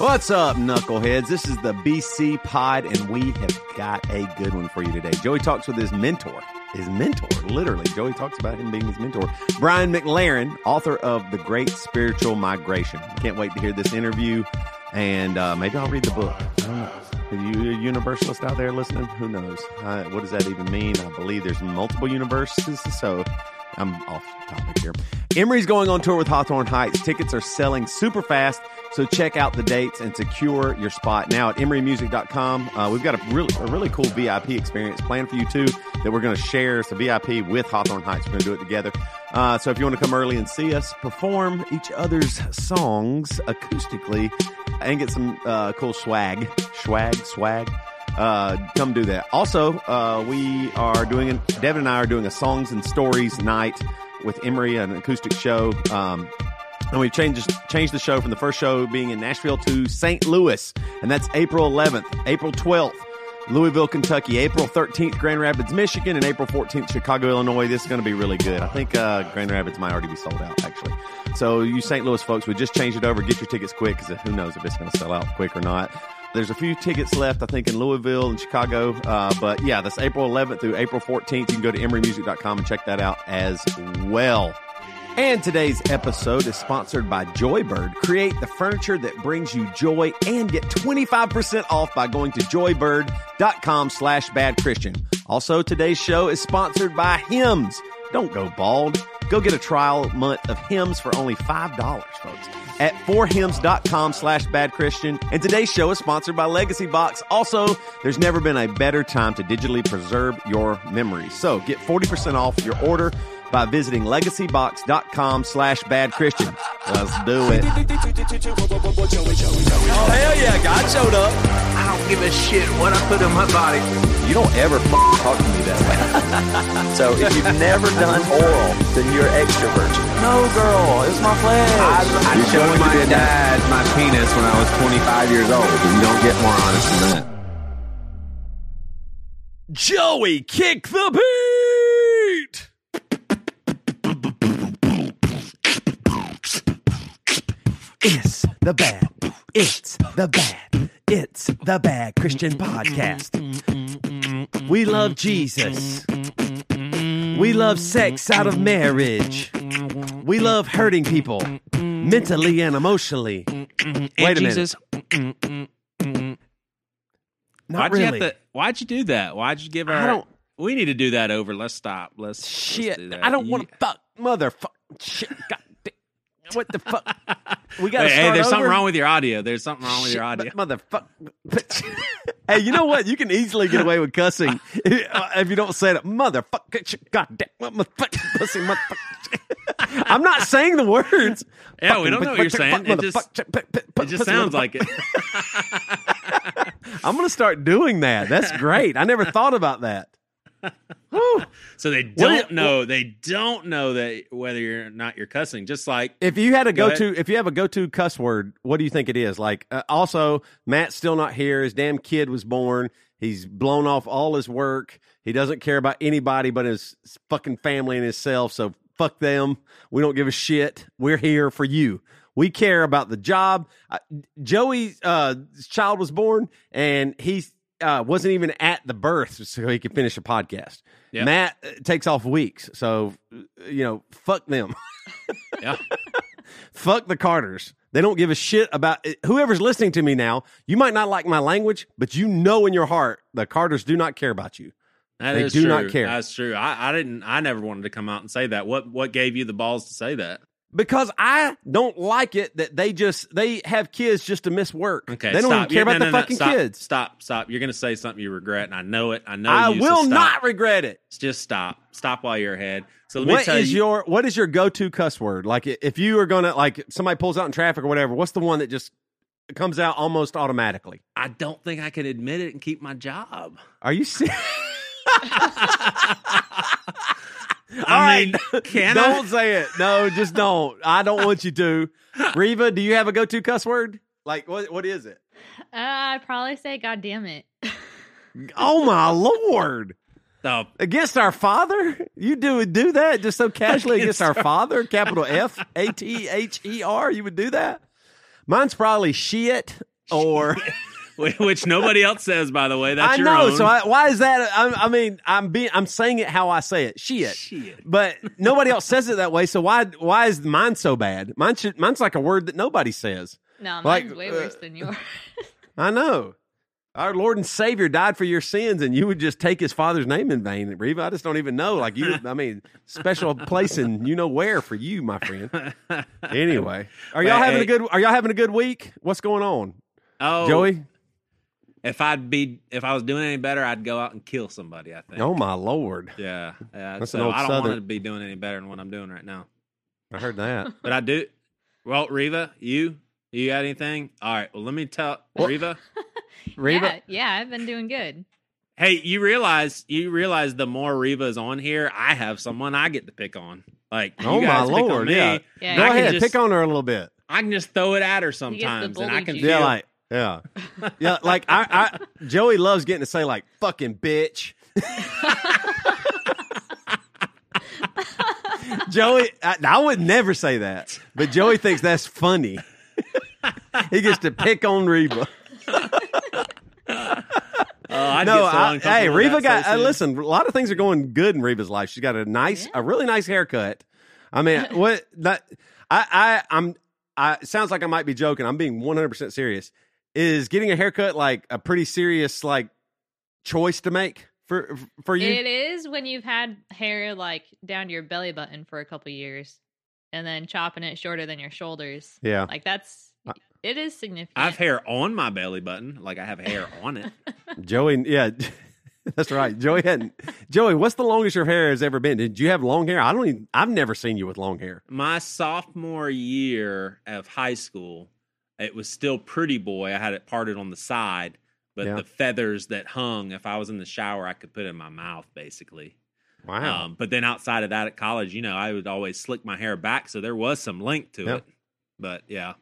What's up, knuckleheads? This is the BC Pod, and we have got a good one for you today. Joey talks with his mentor. His mentor, literally. Joey talks about him being his mentor. Brian McLaren, author of The Great Spiritual Migration. Can't wait to hear this interview, and uh, maybe I'll read the book. You a universalist out there listening? Who knows? Uh, what does that even mean? I believe there's multiple universes, so I'm off topic here. Emery's going on tour with Hawthorne Heights. Tickets are selling super fast. So check out the dates and secure your spot now at emerymusic.com. Uh, we've got a really, a really cool VIP experience planned for you too that we're going to share. It's a VIP with Hawthorne Heights. We're going to do it together. Uh, so if you want to come early and see us perform each other's songs acoustically and get some uh, cool swag, swag, swag, uh, come do that. Also, uh, we are doing, Devin and I are doing a songs and stories night with Emery, an acoustic show. Um, and we've changed changed the show from the first show being in Nashville to St. Louis, and that's April 11th, April 12th. Louisville, Kentucky, April 13th, Grand Rapids, Michigan, and April 14th, Chicago, Illinois. This is going to be really good. I think uh, Grand Rapids might already be sold out, actually. So, you St. Louis folks, we just changed it over. Get your tickets quick because who knows if it's going to sell out quick or not. There's a few tickets left, I think, in Louisville and Chicago. Uh, but yeah, that's April 11th through April 14th. You can go to emerymusic.com and check that out as well. And today's episode is sponsored by Joybird. Create the furniture that brings you joy and get 25% off by going to joybird.com slash bad Christian. Also, today's show is sponsored by Hims. Don't go bald. Go get a trial month of Hims for only $5, folks at forhims.com slash bad Christian. And today's show is sponsored by Legacybox. Also, there's never been a better time to digitally preserve your memories. So get 40% off your order by visiting legacybox.com slash bad Christian. Let's do it. Oh, hell yeah, God showed up. I don't give a shit what I put in my body. You don't ever f- talk to me that way. So if you've never done oral, then you're extrovert. No, girl, it's my flesh. I, I You're showed my be a- dad my penis when I was 25 years old. You don't get more honest than that. Joey, kick the beat. It's the bad. It's the bad. It's the bad Christian podcast. We love Jesus. We love sex out of marriage. We love hurting people mentally and emotionally. Wait a Jesus, minute. Not why'd really. you have to? Why'd you do that? Why'd you give her? I don't- We need to do that over. Let's stop. Let's let's Shit. do that. I don't want to fuck motherfucker. Shit. God. What the fuck? We got to hey, there's over? something wrong with your audio. There's something wrong with Shit, your audio. Motherfucker. hey, you know what? You can easily get away with cussing if you don't say it. Motherfucker. Goddamn. Motherfucker. Pussy. Motherfucker. I'm not saying the words. Yeah, we don't know what you're saying. It just- It It just sounds like it. I'm going to start doing that. That's great. I never thought about that. So they don't do you- know. They don't know that whether you're not you're cussing. Just like If you had a Go to, if you have a go to cuss word, what do you think it is? Like, uh, also, Matt's still not here. His damn kid was born. He's blown off all his work. He doesn't care about anybody but his fucking family and himself. So fuck them. We don't give a shit. We're here for you. We care about the job. Uh, Joey's uh, child was born, and he uh, wasn't even at the birth, so he could finish a podcast. Yep. Matt uh, takes off weeks, so uh, you know, fuck them. yeah, fuck the Carters. They don't give a shit about whoever's listening to me now. You might not like my language, but you know in your heart the Carters do not care about you. that They is do true. not care. That's true. I, I didn't. I never wanted to come out and say that. What What gave you the balls to say that? Because I don't like it that they just they have kids just to miss work. Okay, they don't stop. even care Yeah, about no, the no, fucking stop, kids. Stop, stop. You're going to say something you regret, and I know it. I know I you, so will stop. not regret it. Just stop. Stop while you're ahead. So let me tell is you. your what is your go to cuss word? Like if you are gonna like somebody pulls out in traffic or whatever, what's the one that just comes out almost automatically? I don't think I can admit it and keep my job. Are you serious? I mean, can don't I? say it. No, just don't. I don't want you to. Reva, do you have a go to cuss word? Like what what is it? Uh, I'd probably say, God damn it. Oh my lord. The Against our father? You do would do that just so casually against, our father? Capital F A T H E R. You would do that? Mine's probably shit or which nobody else says, by the way. That's I your know. own. So I, why is that? I, I mean, I'm being I'm saying it how I say it. Shit. Shit. But nobody else says it that way. So why why is mine so bad? Mine should, mine's like a word that nobody says. No, Like, mine's way uh, worse than yours. I know. Our Lord and Savior died for your sins, and you would just take His Father's name in vain, Reva. I just don't even know. Like you, I mean, special place in you know where for you, my friend. Anyway, are y'all Well, having hey- a good? Are y'all having a good week? What's going on, oh, Joey? If I'd be, if I was doing any better, I'd go out and kill somebody. I think. Oh my Lord, Yeah, yeah. That's an so old I don't Southern- want to be doing any better than what I'm doing right now. I heard that. But I do. Well, Reva, you, you got anything? All right. Well, let me tell Reva. Reva, Yeah, yeah, I've been doing good. Hey, you realize you realize the more Reva's on here, I have someone I get to pick on. Like, you Oh, my guys pick on Lord, me, yeah. Yeah, go I can ahead, just- pick on her a little bit. I can just throw it at her sometimes, and I can feel. Yeah, like yeah, yeah. Like I, I, Joey loves getting to say like "fucking bitch." Joey, I, I would never say that, but Joey thinks that's funny. he gets to pick on Reva. Oh, I'd no, so I, hey, with Reva that got. so uh, listen, a lot of things are going good in Reva's life. She's got a nice, a really nice haircut. I mean, what that I, I, I'm. I it sounds like I might be joking. I'm being 100 percent serious. Is getting a haircut like a pretty serious like choice to make for for you? It is when you've had hair like down to your belly button for a couple years, and then chopping it shorter than your shoulders. yeah. Like that's it is significant. I have hair on my belly button, like I have hair on it. Joey, yeah, that's right. Joey hadn't. Joey, what's the longest your hair has ever been? Did you have long hair? I don't even. I've never seen you with long hair. My sophomore year of high school, it was still pretty boy. I had it parted on the side, but Yeah. the feathers that hung, if I was in the shower, I could put in my mouth, basically. Wow. Um, but then outside of that at college, you know, I would always slick my hair back, so there was some length to Yep. it. But yeah.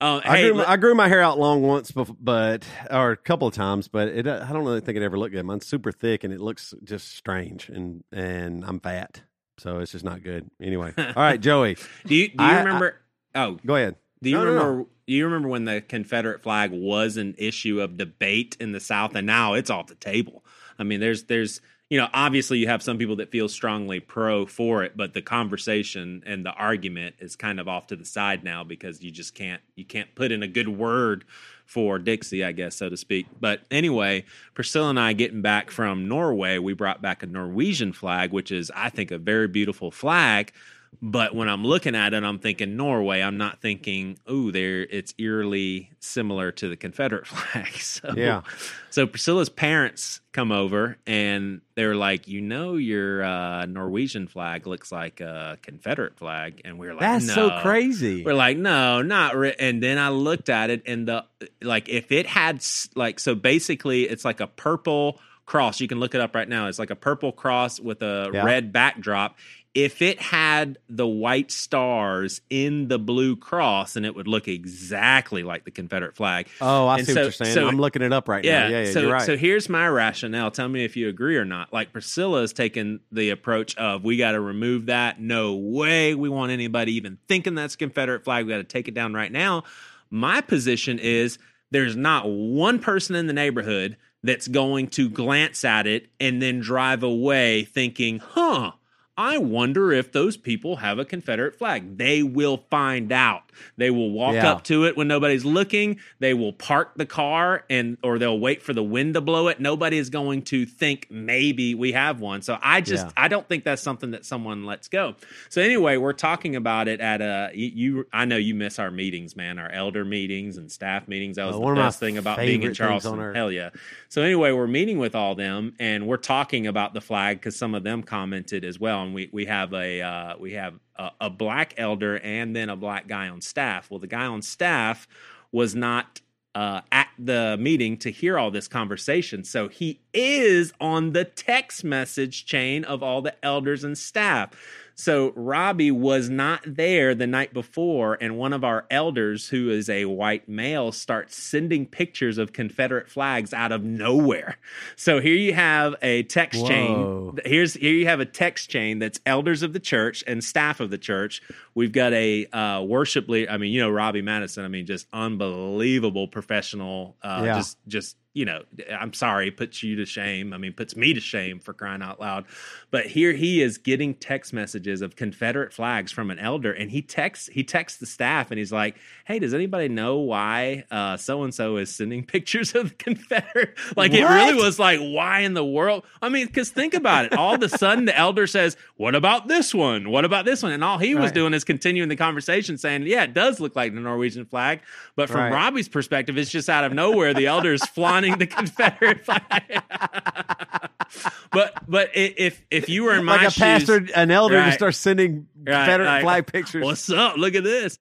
Um, I, hey, grew my, let- I grew my hair out long once, bef- but or a couple of times, but it. uh, I don't really think it ever looked good. Mine's super thick and it looks just strange, and and I'm fat, so it's just not good. Anyway, all right, Joey, do you do you I- I- remember? oh, go ahead. Do you No, no, no. You remember when the Confederate flag was an issue of debate in the South, and now it's off the table? I mean, there's there's you know obviously you have some people that feel strongly pro for it, but the conversation and the argument is kind of off to the side now because you just can't you can't put in a good word for Dixie, I guess so to speak. But anyway, Priscilla and I getting back from Norway, we brought back a Norwegian flag, which is I think a very beautiful flag. But when I'm looking at it, I'm thinking Norway. I'm not thinking, ooh, there it's eerily similar to the Confederate flag. So Yeah. So Priscilla's parents come over and they're like, you know, your uh, Norwegian flag looks like a Confederate flag, and we're like, That's no. so crazy. We're like, no, not. Re-. And then I looked at it, and the like, if it had like, so basically, it's like a purple cross. You can look it up right now. It's like a purple cross with a Yeah. red backdrop. If it had the white stars in the blue cross, and it would look exactly like the Confederate flag. oh, I and see so- what you're saying. so- I'm looking it up right Yeah, now. Yeah, yeah, so, you're right. So here's my rationale. Tell me if you agree or not. Like Priscilla's taking the approach of we got to remove that. No way we want anybody even thinking that's Confederate flag. We got to take it down right now. My position is there's not one person in the neighborhood that's going to glance at it and then drive away thinking, huh. I wonder if those people have a Confederate flag. They will find out. They will walk Yeah. up to it when nobody's looking. They will park the car and or they'll wait for the wind to blow it. Nobody is going to think maybe we have one. So I just Yeah. I don't think that's something that someone lets go. So anyway, we're talking about it at a you, I know you miss our meetings, man, our elder meetings and staff meetings. That was Oh, the best thing about being in favorite things on Charleston. Hell yeah. So anyway, we're meeting with all them and we're talking about the flag because some of them commented as well. And we we have a uh, we have a, a black elder and then a black guy on staff. Well, the guy on staff was not uh, at the meeting to hear all this conversation, so he is on the text message chain of all the elders and staff. So Robbie was not there the night before, and one of our elders, who is a white male, starts sending pictures of Confederate flags out of nowhere. So here you have a text Whoa. chain. Here's here you have a text chain that's elders of the church and staff of the church. We've got a uh, worship leader. I mean, you know, Robbie Madison. I mean, just unbelievable professional. Uh, Yeah. Just just you know, I'm sorry, puts you to shame. I mean, puts me to shame for crying out loud. But here he is getting text messages of Confederate flags from an elder, and he texts he texts the staff, and he's like, "Hey, does anybody know why so and so is sending pictures of the Confederate?" Like it really was like, why in the world? I mean, because think about it. All of a sudden, the elder says, "What about this one? What about this one?" And all he was Right. doing is continuing the conversation, saying, "Yeah, it does look like the Norwegian flag," but from Right. Robbie's perspective, it's just out of nowhere the elder is flaunting the Confederate flag. but but if if you were in my like a shoes, pastor, an elder, to start sending Right, Confederate like, flag pictures. what's up? Look at this.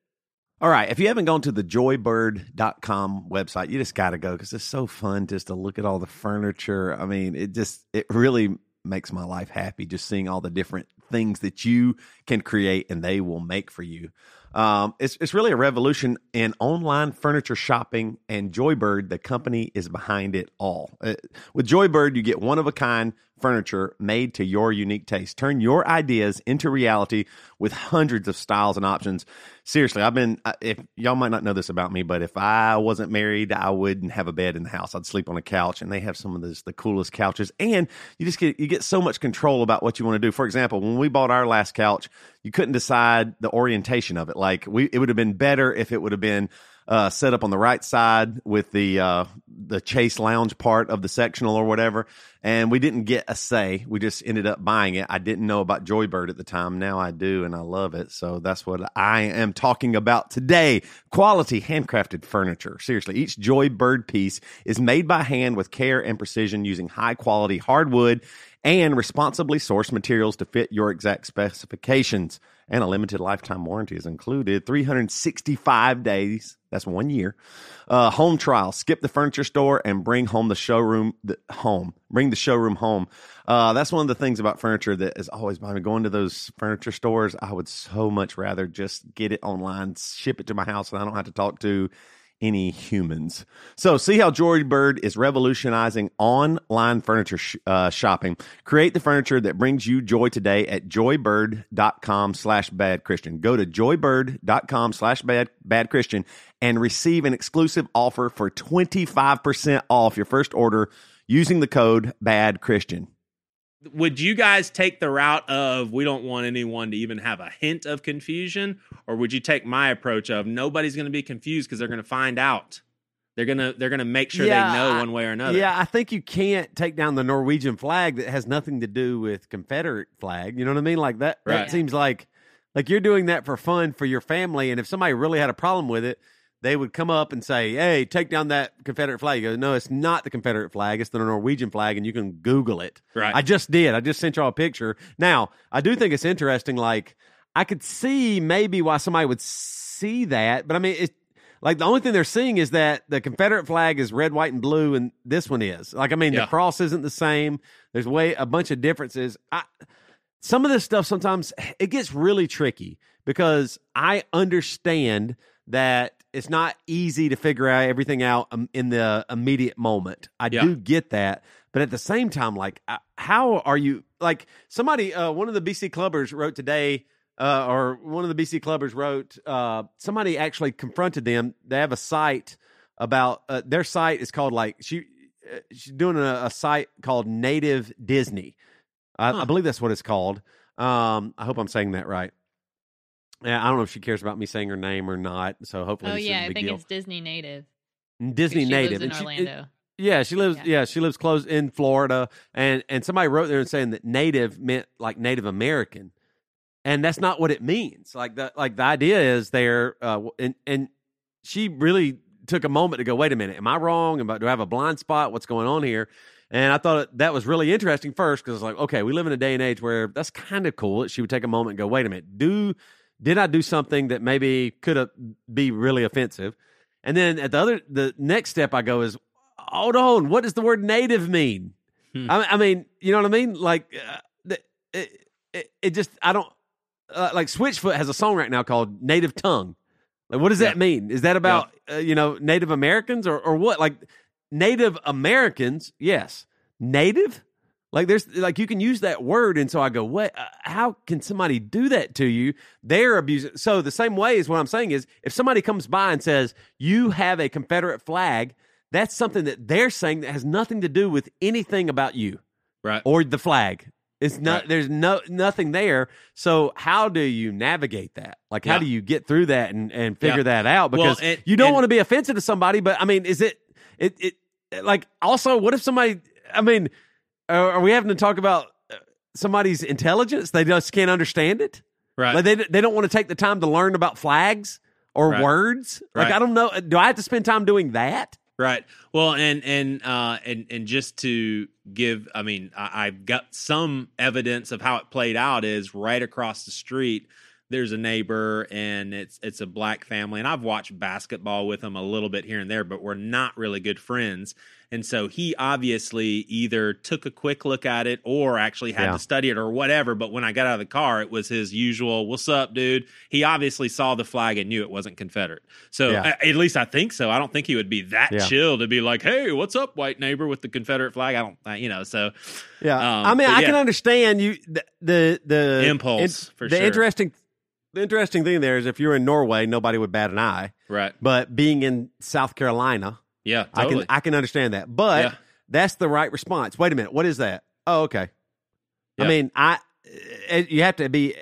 All right. If you haven't gone to the joybird.com website, you just got to go because it's so fun just to look at all the furniture. I mean, it just, it really makes my life happy just seeing all the different things that you can create and they will make for you. Um, it's, it's really a revolution in online furniture shopping, and Joybird, the company, is behind it all. Uh, with Joybird, you get one of a kind furniture made to your unique taste. Turn your ideas into reality with hundreds of styles and options. Seriously, I've been, if y'all might not know this about me, but if I wasn't married, I wouldn't have a bed in the house. I'd sleep on a couch, and they have some of the coolest couches. And you just get, you get so much control about what you want to do. For example, when we bought our last couch, you couldn't decide the orientation of it. Like we, it would have been better if it would have been uh, set up on the right side with the uh, the chase lounge part of the sectional or whatever. And we didn't get a say. We just ended up buying it. I didn't know about Joybird at the time. Now I do, and I love it. So that's what I am talking about today. Quality handcrafted furniture. Seriously, each Joybird piece is made by hand with care and precision using high quality hardwood and responsibly sourced materials to fit your exact specifications. And a limited lifetime warranty is included 365 days. That's one year. Uh, home trial. Skip the furniture store and bring home the showroom the, home. Bring the showroom home. Uh, that's one of the things about furniture that is always by me. Going to those furniture stores, I would so much rather just get it online, ship it to my house, and I don't have to talk to any humans. So, see how Joybird is revolutionizing online furniture sh- uh, shopping. Create the furniture that brings you joy today at joybird.com slash bad Christian. Go to joybird.com slash bad bad Christian and receive an exclusive offer for 25% off your first order using the code bad Christian. Would you guys take the route of we don't want anyone to even have a hint of confusion or would you take my approach of nobody's going to be confused because they're going to find out they're going to they're going to make sure Yeah, they know I- one way or another Yeah, I think you can't take down the Norwegian flag that has nothing to do with Confederate flag. You know what I mean? Like that. That seems like like you're doing that for fun for your family. And if somebody really had a problem with it, they would come up and say, "Hey, take down that Confederate flag." You go, "No, it's not the Confederate flag. It's the Norwegian flag, and you can Google it." Right. I just did. I just sent y'all a picture. Now, I do think it's interesting. Like, I could see maybe why somebody would see that, but I mean, it. Like the only thing they're seeing is that the Confederate flag is red, white, and blue, and this one is. Like, I mean, Yeah. the cross isn't the same. There's way a bunch of differences. I, some of this stuff sometimes it gets really tricky because I understand that it's not easy to figure out everything out um, in the immediate moment. I Yeah. do get that, but at the same time, like, uh, how are you? Like, somebody, uh, one of the BC clubbers wrote today, uh, or one of the BC clubbers wrote, uh, somebody actually confronted them. They have a site about uh, their site is called like she uh, she's doing a, a site called Native Disney. I, I believe that's what it's called. Um, I hope I'm saying that right. Yeah, I don't know if she cares about me saying her name or not. So hopefully, Oh yeah, I think deal. it's Disney native. Disney she native lives in and she- it- yeah, she lives. Yeah. Yeah. she lives close in Florida, and and somebody wrote there and saying that native meant like Native American, and that's not what it means. Like the like the idea is there, uh, and and she really took a moment to go, wait a minute, am I wrong? Am I, do I have a blind spot? What's going on here? And I thought that was really interesting first because it's like, okay, we live in a day and age where that's kind of cool. That she would take a moment and go, wait a minute, do did I do something that maybe could be really offensive? And then at the other, the next step I go is, hold on, what does the word native mean? Hmm. I, I mean, you know what I mean? Like, uh, it, it, it just I don't uh, like Switchfoot has a song right now called Native Tongue. Like, what does that mean? Is that about uh, you know Native Americans or or what? Like Native Americans, yes. Native, like there's like you can use that word, and so I go, what? Uh, how can somebody do that to you? They're abusing. So the same way is what I'm saying is if somebody comes by and says you have a Confederate flag, that's something that they're saying that has nothing to do with anything about you Right. or the flag. It's not. Right. There's no nothing there. So how do you navigate that? Like how Yeah. do you get through that and, and figure Yeah. that out? Well, Because and- you don't and- want to be offensive to somebody. But I mean, is it it it like also? What if somebody? I mean, are, we having to talk about uh, somebody's intelligence? They just can't understand it. Right. Like they they don't want to take the time to learn about flags or Right. words. Like Right. I don't know. Do I have to spend time doing that? Right. Well, and and uh, and and just to give, I mean, I, I've got some evidence of how it played out. Is right across the street. There's a neighbor, and it's it's a black family, and I've watched basketball with them a little bit here and there, but we're not really good friends. And so he obviously either took a quick look at it or actually had Yeah. to study it or whatever. But when I got out of the car, it was his usual, "What's up, dude?" He obviously saw the flag and knew it wasn't Confederate. So Yeah. at least I think so. I don't think he would be that Yeah. chill to be like, "Hey, what's up, white neighbor with the Confederate flag?" I don't, I- you know. So Yeah, Um, I mean, I can understand you the the, the Impulse, for the sure. interesting the interesting thing there is if you're in Norway, nobody would bat an eye, right, but being in South Carolina, yeah, I can I can understand that. But Yeah. that's the right response. Wait a minute, what is that? Oh, okay. I mean, I eh, you have to be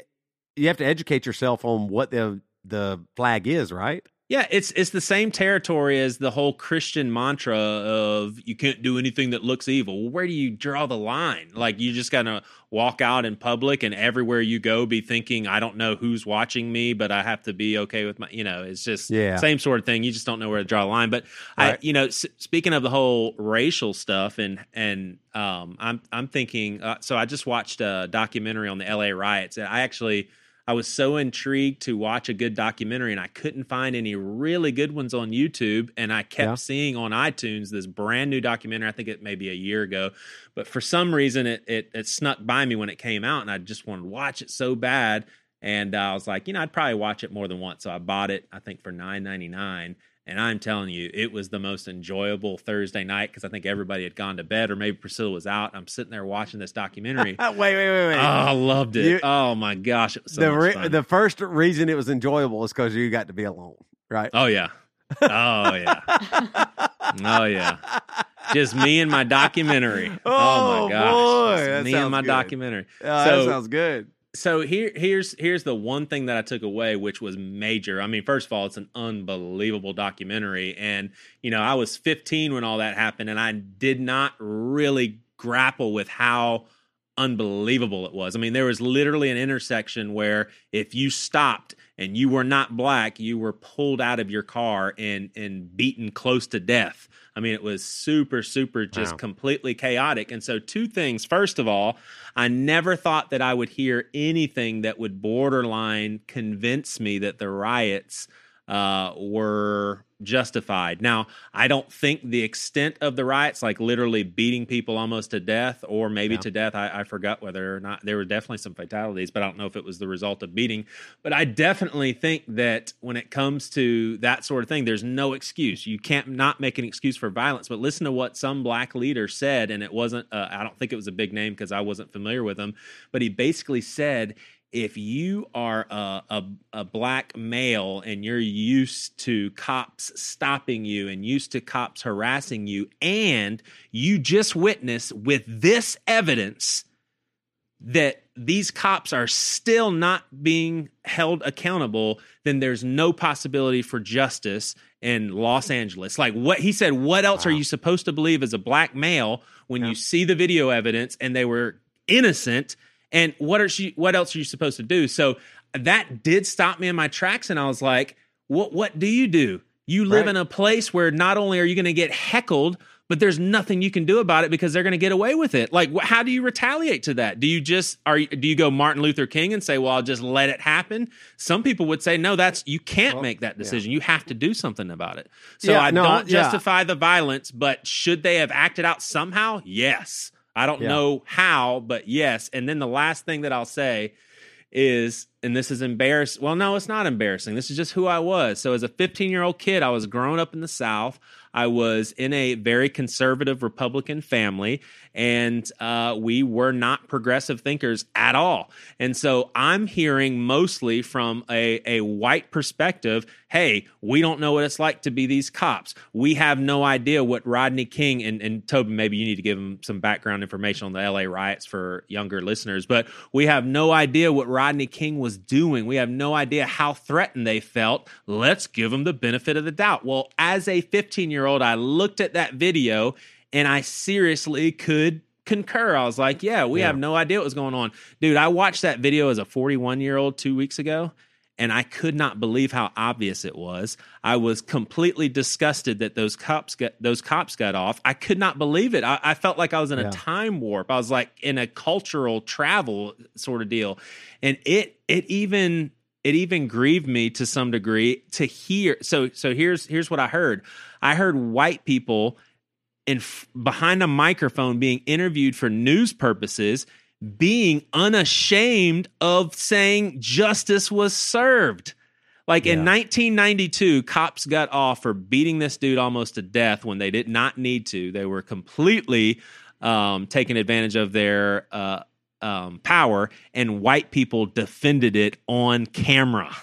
you have to educate yourself on what the the flag is, right? Yeah, it's it's the same territory as the whole Christian mantra of you can't do anything that looks evil. Well, where do you draw the line? Like you just gotta walk out in public and everywhere you go be thinking, I don't know who's watching me, but I have to be okay with my you know, it's just Yeah. same sort of thing. You just don't know where to draw the line. But I you know, s- speaking of the whole racial stuff and and um I'm I'm thinking uh, so I just watched a documentary on the LA riots and I actually I was so intrigued to watch a good documentary and I couldn't find any really good ones on YouTube. And I kept Yeah. seeing on iTunes this brand new documentary. I think it may be a year ago, but for some reason it, it, it snuck by me when it came out and I just wanted to watch it so bad. And uh, I was like, you know, I'd probably watch it more than once. So I bought it, I think for nine ninety nine. And I'm telling you, it was the most enjoyable Thursday night because I think everybody had gone to bed or maybe Priscilla was out. I'm sitting there watching this documentary. wait, wait, wait, wait. Oh, I loved it. You- oh my gosh, it was so the much re- fun. the first reason it was enjoyable is because you got to be alone, right? oh yeah, oh yeah, oh yeah. Just me and my documentary. Oh, Oh, my gosh, boy, me and my good. documentary. Oh, So- that sounds good. So here, here's here's the one thing that I took away, which was major. I mean, first of all, it's an unbelievable documentary, and you know, I was 15 when all that happened, and I did not really grapple with how unbelievable it was. I mean, there was literally an intersection where if you stopped and you were not black, you were pulled out of your car and and beaten close to death. I mean, it was super, super, just Wow. completely chaotic. And so, two things. First of all, I never thought that I would hear anything that would borderline convince me that the riots uh, were justified. Now, I don't think the extent of the riots, like literally beating people almost to death or maybe Yeah. to death, I, I forgot whether or not there were definitely some fatalities, but I don't know if it was the result of beating. But I definitely think that when it comes to that sort of thing, there's no excuse. You can't not make an excuse for violence. But listen to what some black leader said, and it wasn't, uh, I don't think it was a big name because I wasn't familiar with him, but he basically said, if you are a, a, a black male and you're used to cops stopping you and used to cops harassing you, and you just witness with this evidence that these cops are still not being held accountable, then there's no possibility for justice in Los Angeles. Like what he said, what else are you supposed to believe as a black male when Yeah. you see the video evidence and they were innocent? And what are she what else are you supposed to do? So that did stop me in my tracks and I was like, what what do you do? You live Right. in a place where not only are you going to get heckled, but there's nothing you can do about it because they're going to get away with it. Like, wh- how do you retaliate to that? Do you just are you, do you go Martin Luther King and say, "Well, I'll just let it happen"? Some people would say, "No, that's you can't Well, make that yeah. decision. You have to do something about it." So Yeah, I no, don't yeah. justify the violence, but should they have acted out somehow? Yes. I don't Yeah. know how, but yes. And then the last thing that I'll say is, and this is embarrassing. Well, no, it's not embarrassing. This is just who I was. So, as a 15 year old kid, I was growing up in the South. I was in a very conservative Republican family, and uh, we were not progressive thinkers at all. And so I'm hearing mostly from a, a white perspective hey, we don't know what it's like to be these cops. We have no idea what Rodney King and, and Toby, maybe you need to give them some background information on the LA riots for younger listeners, but we have no idea what Rodney King was doing. We have no idea how threatened they felt. Let's give them the benefit of the doubt. Well, as a 15 year old, I looked at that video and I seriously could concur. I was like, yeah, we Yeah. have no idea what was going on. Dude, I watched that video as a 41 year old two weeks ago and I could not believe how obvious it was. I was completely disgusted that those cops got those cops got off. I could not believe it. I, I felt like I was in Yeah. a time warp. I was like in a cultural travel sort of deal, and it it even it even grieved me to some degree to hear. So so here's here's what I heard. I heard white people in behind a microphone being interviewed for news purposes being unashamed of saying justice was served. Like in 1992, cops got off for beating this dude almost to death when they did not need to. They were completely um, taking advantage of their uh, um, power, and white people defended it on camera.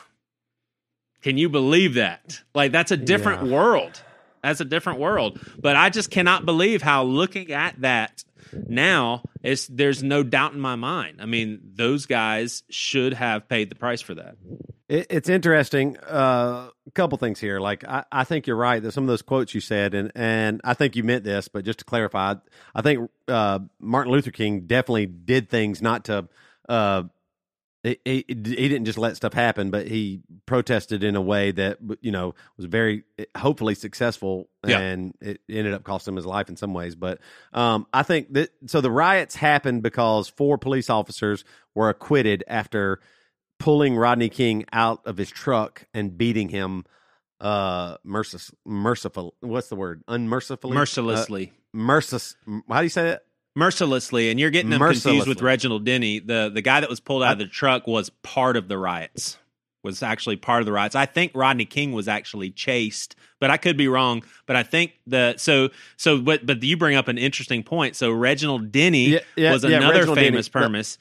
Can you believe that? Like, that's a different Yeah. world. That's a different world. But I just cannot believe how looking at that now is there's no doubt in my mind. I mean, those guys should have paid the price for that. It, it's interesting. Uh, a couple things here. Like I, I think you're right that some of those quotes you said, and and I think you meant this, but just to clarify, I think uh, Martin Luther King definitely did things not to. Uh, he, he, he didn't just let stuff happen, but he protested in a way that you know was very hopefully successful, Yeah. and it ended up costing him his life in some ways. But um, I think that so the riots happened because four police officers were acquitted after pulling Rodney King out of his truck and beating him uh mercil merciful what's the word unmercifully Mercilessly. uh, mercis how do you say that mercilessly, and you're getting them confused with Reginald Denny. The the guy that was pulled out of the truck was part of the riots. Was actually part of the riots. I think Rodney King was actually chased, but I could be wrong. But I think the so so but but you bring up an interesting point. So Reginald Denny Yeah, yeah, was yeah, another Reginald famous But- permis.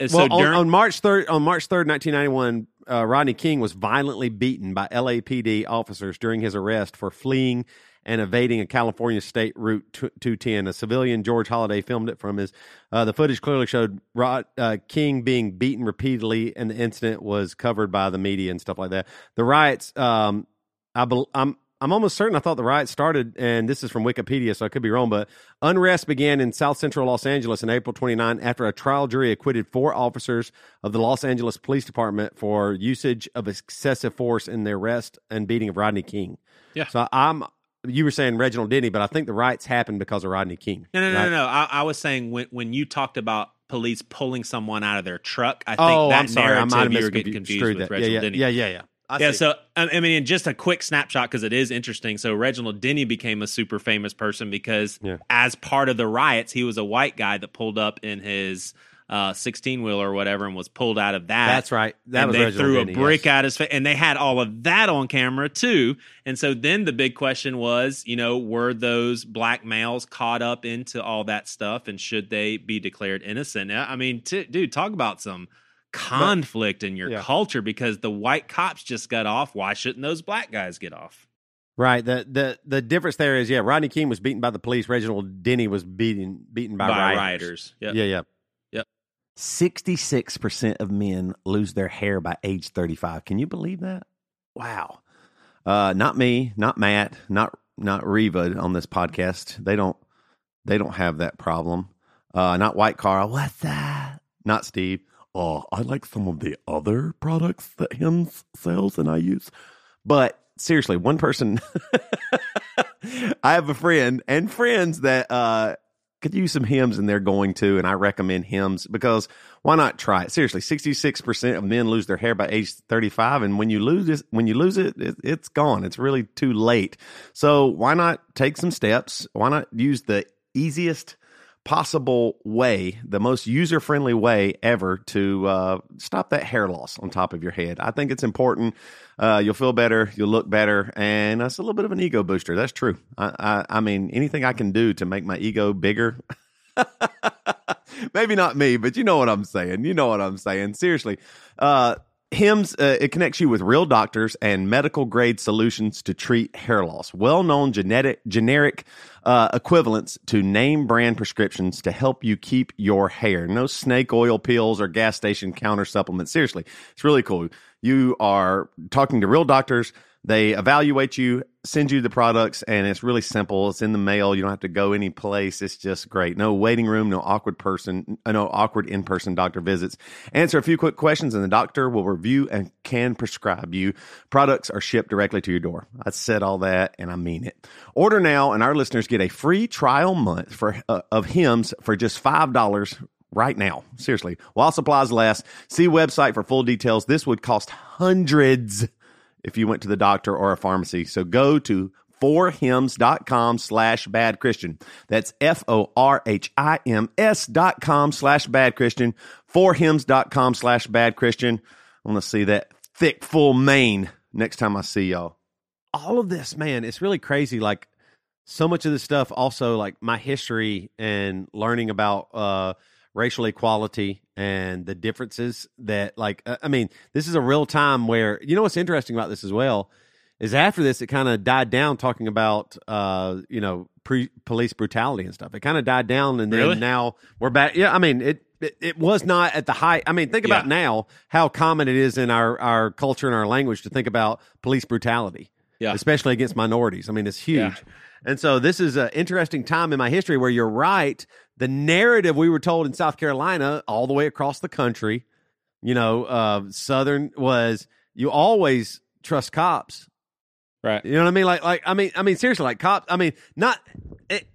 Well so on, during, on march 3rd on march 3rd 1991 uh, rodney king was violently beaten by lapd officers during his arrest for fleeing and evading a california state route 210 a civilian george Holliday filmed it from his uh, the footage clearly showed Rod, uh, king being beaten repeatedly and the incident was covered by the media and stuff like that the riots um, I bel I'm I'm almost certain I thought the riots started, and this is from Wikipedia, so I could be wrong, but unrest began in South Central Los Angeles in April 29 after a trial jury acquitted four officers of the Los Angeles Police Department for usage of excessive force in the arrest and beating of Rodney King. Yeah. So I'm. You were saying Reginald Denny, but I think the riots happened because of Rodney King. no, no, no, right? no, no. I, I was saying when when you talked about police pulling someone out of their truck, I think Oh, that I'm sorry. I narrative might have you were getting confused with that. Reginald yeah, Denny. yeah, yeah, yeah, yeah. I yeah, see. so I I mean, just a quick snapshot because it is interesting. So Reginald Denny became a super famous person because, Yeah. as part of the riots, he was a white guy that pulled up in his Uh, sixteen wheeler or whatever and was pulled out of that. That's right. That and was they Reginald threw a brick yes. at his face, and they had all of that on camera too. And so then the big question was, you know, were those black males caught up into all that stuff, and should they be declared innocent? I mean, t- dude, talk about some conflict in your yeah. culture because the white cops just got off. Why shouldn't those black guys get off? Right. The the the difference there is, yeah, Rodney King was beaten by the police. Reginald Denny was beaten beaten by, By rioters. rioters. Yep. Yeah, yeah. Yep. Sixty-six percent of men lose their hair by age thirty-five. Can you believe that? Wow. Uh, not me, not Matt, not not Reva on this podcast. They don't they don't have that problem. Uh, not White Carl. What's that? Not Steve. Oh, I like some of the other products that him sells and I use. But seriously, one person I have a friend and friends that uh could use some Hims and they're going to and I recommend Hims because why not try it? Seriously, 66% of men lose their hair by age 35 and when you lose it when you lose it, it it's gone. It's really too late. So why not take some steps? Why not use the easiest possible way, the most user friendly way ever to uh, stop that hair loss on top of your head. I think it's important. Uh, you'll feel better, you'll look better, and it's a little bit of an ego booster. That's true. I, I, I mean, anything I can do to make my ego bigger. Maybe not me, but you know what I'm saying. You know what I'm saying. Seriously. Uh, Hims, uh, it connects you with real doctors and medical grade solutions to treat hair loss. Well known genetic generic uh, equivalents to name brand prescriptions to help you keep your hair. No snake oil pills or gas station counter supplements. Seriously, it's really cool. You are talking to real doctors they evaluate you, send you the products, and it's really simple. It's in the mail. You don't have to go any place. It's just great. No waiting room, no awkward person, uh, no awkward in person doctor visits. Answer a few quick questions, and the doctor will review and can prescribe you. Products are shipped directly to your door. I said all that, and I mean it. Order now, and our listeners get a free trial month for uh, of Hims for just five dollars right now. Seriously, while supplies last. See website for full details. This would cost hundreds if you went to the doctor or a pharmacy. So go to forhims.com slash bad Christian. That's F O R H I M S dot com slash bad Christian. Forhims.com slash bad Christian. I want to see that thick, full mane next time I see y'all. All of this, man, it's really crazy. Like so much of this stuff, also like my history and learning about uh racial equality and the differences that like uh, i mean this is a real time where you know what's interesting about this as well is after this it kind of died down talking about uh you know pre- police brutality and stuff it kind of died down and then Really? now we're back yeah i mean it it, it was not at the height. I mean, think about Yeah. now how common it is in our, our culture and our language to think about police brutality, Yeah. especially against minorities. I mean, it's huge. Yeah. And so this is an interesting time in my history where you're right. The narrative we were told in South Carolina, all the way across the country, you know, uh, Southern was you always trust cops. Right. You know what I mean? Like, like I mean, I mean, seriously, like cops. I mean, not, it,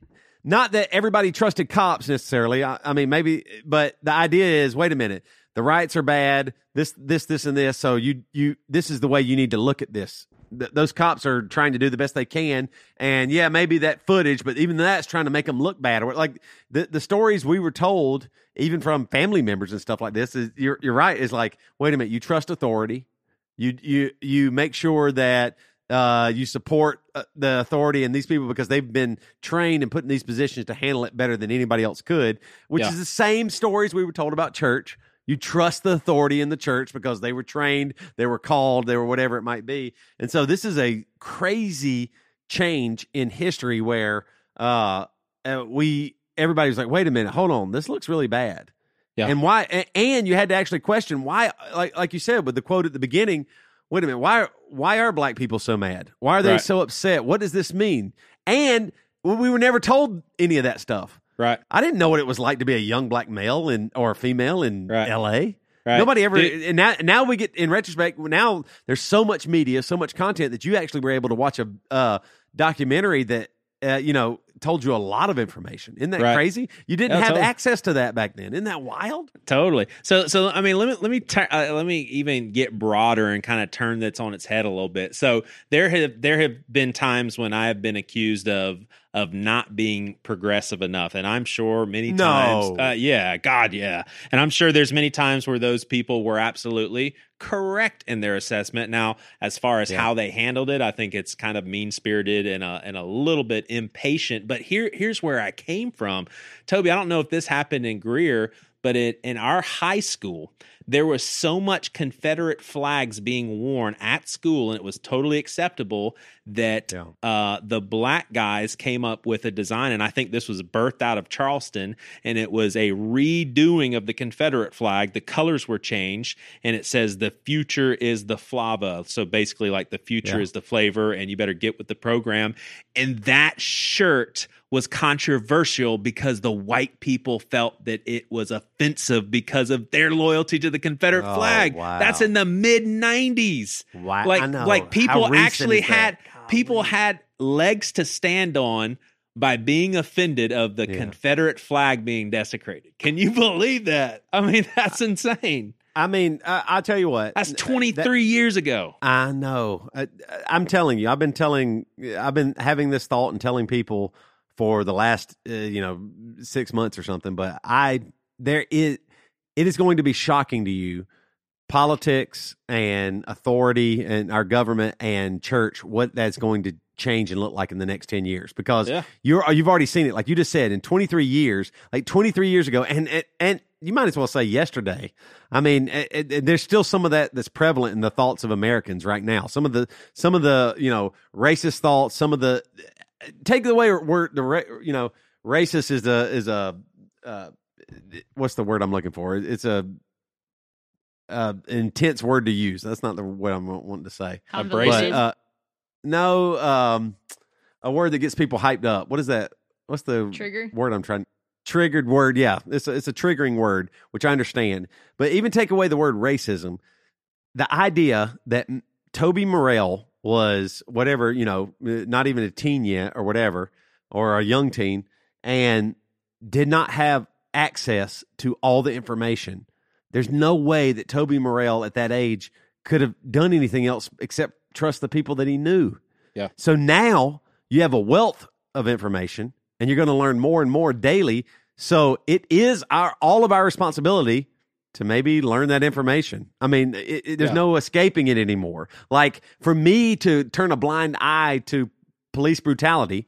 not that everybody trusted cops necessarily. I, I mean, maybe, but the idea is, wait a minute, the rights are bad. This, this, this, and this. So you, you, this is the way you need to look at this. Th- those cops are trying to do the best they can, and yeah, maybe that footage, but even that's trying to make them look bad. Or like the the stories we were told, even from family members and stuff like this, is you're you're right. Is like, wait a minute, you trust authority, you you you make sure that uh, you support uh, the authority and these people because they've been trained and put in these positions to handle it better than anybody else could. Which Yeah. is the same stories we were told about church. You trust the authority in the church because they were trained, they were called, they were whatever it might be. And so this is a crazy change in history where uh, uh, we everybody was like, wait a minute, hold on, this looks really bad. Yeah. And why? And you had to actually question why, like like you said with the quote at the beginning. Wait a minute, why why are black people so mad? Why are they Right. so upset? What does this mean? And we were never told any of that stuff. Right. I didn't know what it was like to be a young black male in or a female in Right. L.A. Right. Nobody ever. Dude- and now, now we get in retrospect. Now there's so much media, so much content that you actually were able to watch a uh, documentary that uh, you know told you a lot of information. Isn't that Right. crazy? You didn't Yeah, have totally. access to that back then. Isn't that wild? Totally. So, so I mean, let me let me uh, let me even get broader and kind of turn this on its head a little bit. So there have there have been times when I have been accused of of not being progressive enough, and I'm sure many No. times, uh, yeah, God, yeah, and I'm sure there's many times where those people were absolutely correct in their assessment. Now, as far as Yeah. how they handled it, I think it's kind of mean spirited and a and a little bit impatient. But here here's where I came from, Toby. I don't know if this happened in Greer, but it, in our high school, there was so much Confederate flags being worn at school, and it was totally acceptable that Yeah. uh, the black guys came up with a design, and I think this was birthed out of Charleston, and it was a redoing of the Confederate flag. The colors were changed, and it says the future is the flava. So basically, like the future Yeah. is the flavor, and you better get with the program. And that shirt was controversial because the white people felt that it was offensive because of their loyalty to the Confederate Oh, flag. wow. That's in the mid 90s. Wow, Like I know. like people actually is that? had people had legs to stand on by being offended of the Yeah. Confederate flag being desecrated. Can you believe that? I mean, that's insane. I mean, I, I'll tell you what. That's uh, That- 23 years ago. I know. I, I'm telling you, I've been telling, I've been having this thought and telling people for the last uh, you know six months or something. But I there is it is going to be shocking to you politics and authority and our government and church what that's going to change and look like in the next 10 years because Yeah. you're you've already seen it like you just said in 23 years like 23 years ago and and, and you might as well say yesterday i mean it, it- there's still some of that that's prevalent in the thoughts of americans right now some of the some of the you know racist thoughts some of the take away word the you know racist is a is a uh, what's the word i'm looking for it's a uh, intense word to use that's not the word i'm wanting to say uh, no, um, a word that gets people hyped up. What is that? What's the Trigger? word I'm trying? Triggered word. Yeah, it's a, it's a triggering word, which I understand. But even take away the word racism, the idea that Toby Morrell was whatever you know, uh, not even a teen yet or whatever, or a young teen, and did not have access to all the information. There's no way that Toby Morrell at that age could have done anything else except trust the people that he knew. Yeah. So now you have a wealth of information and you're going to learn more and more daily. So it is our all of our responsibility to maybe learn that information. I mean, it, it- there's Yeah. no escaping it anymore. Like for me to turn a blind eye to police brutality,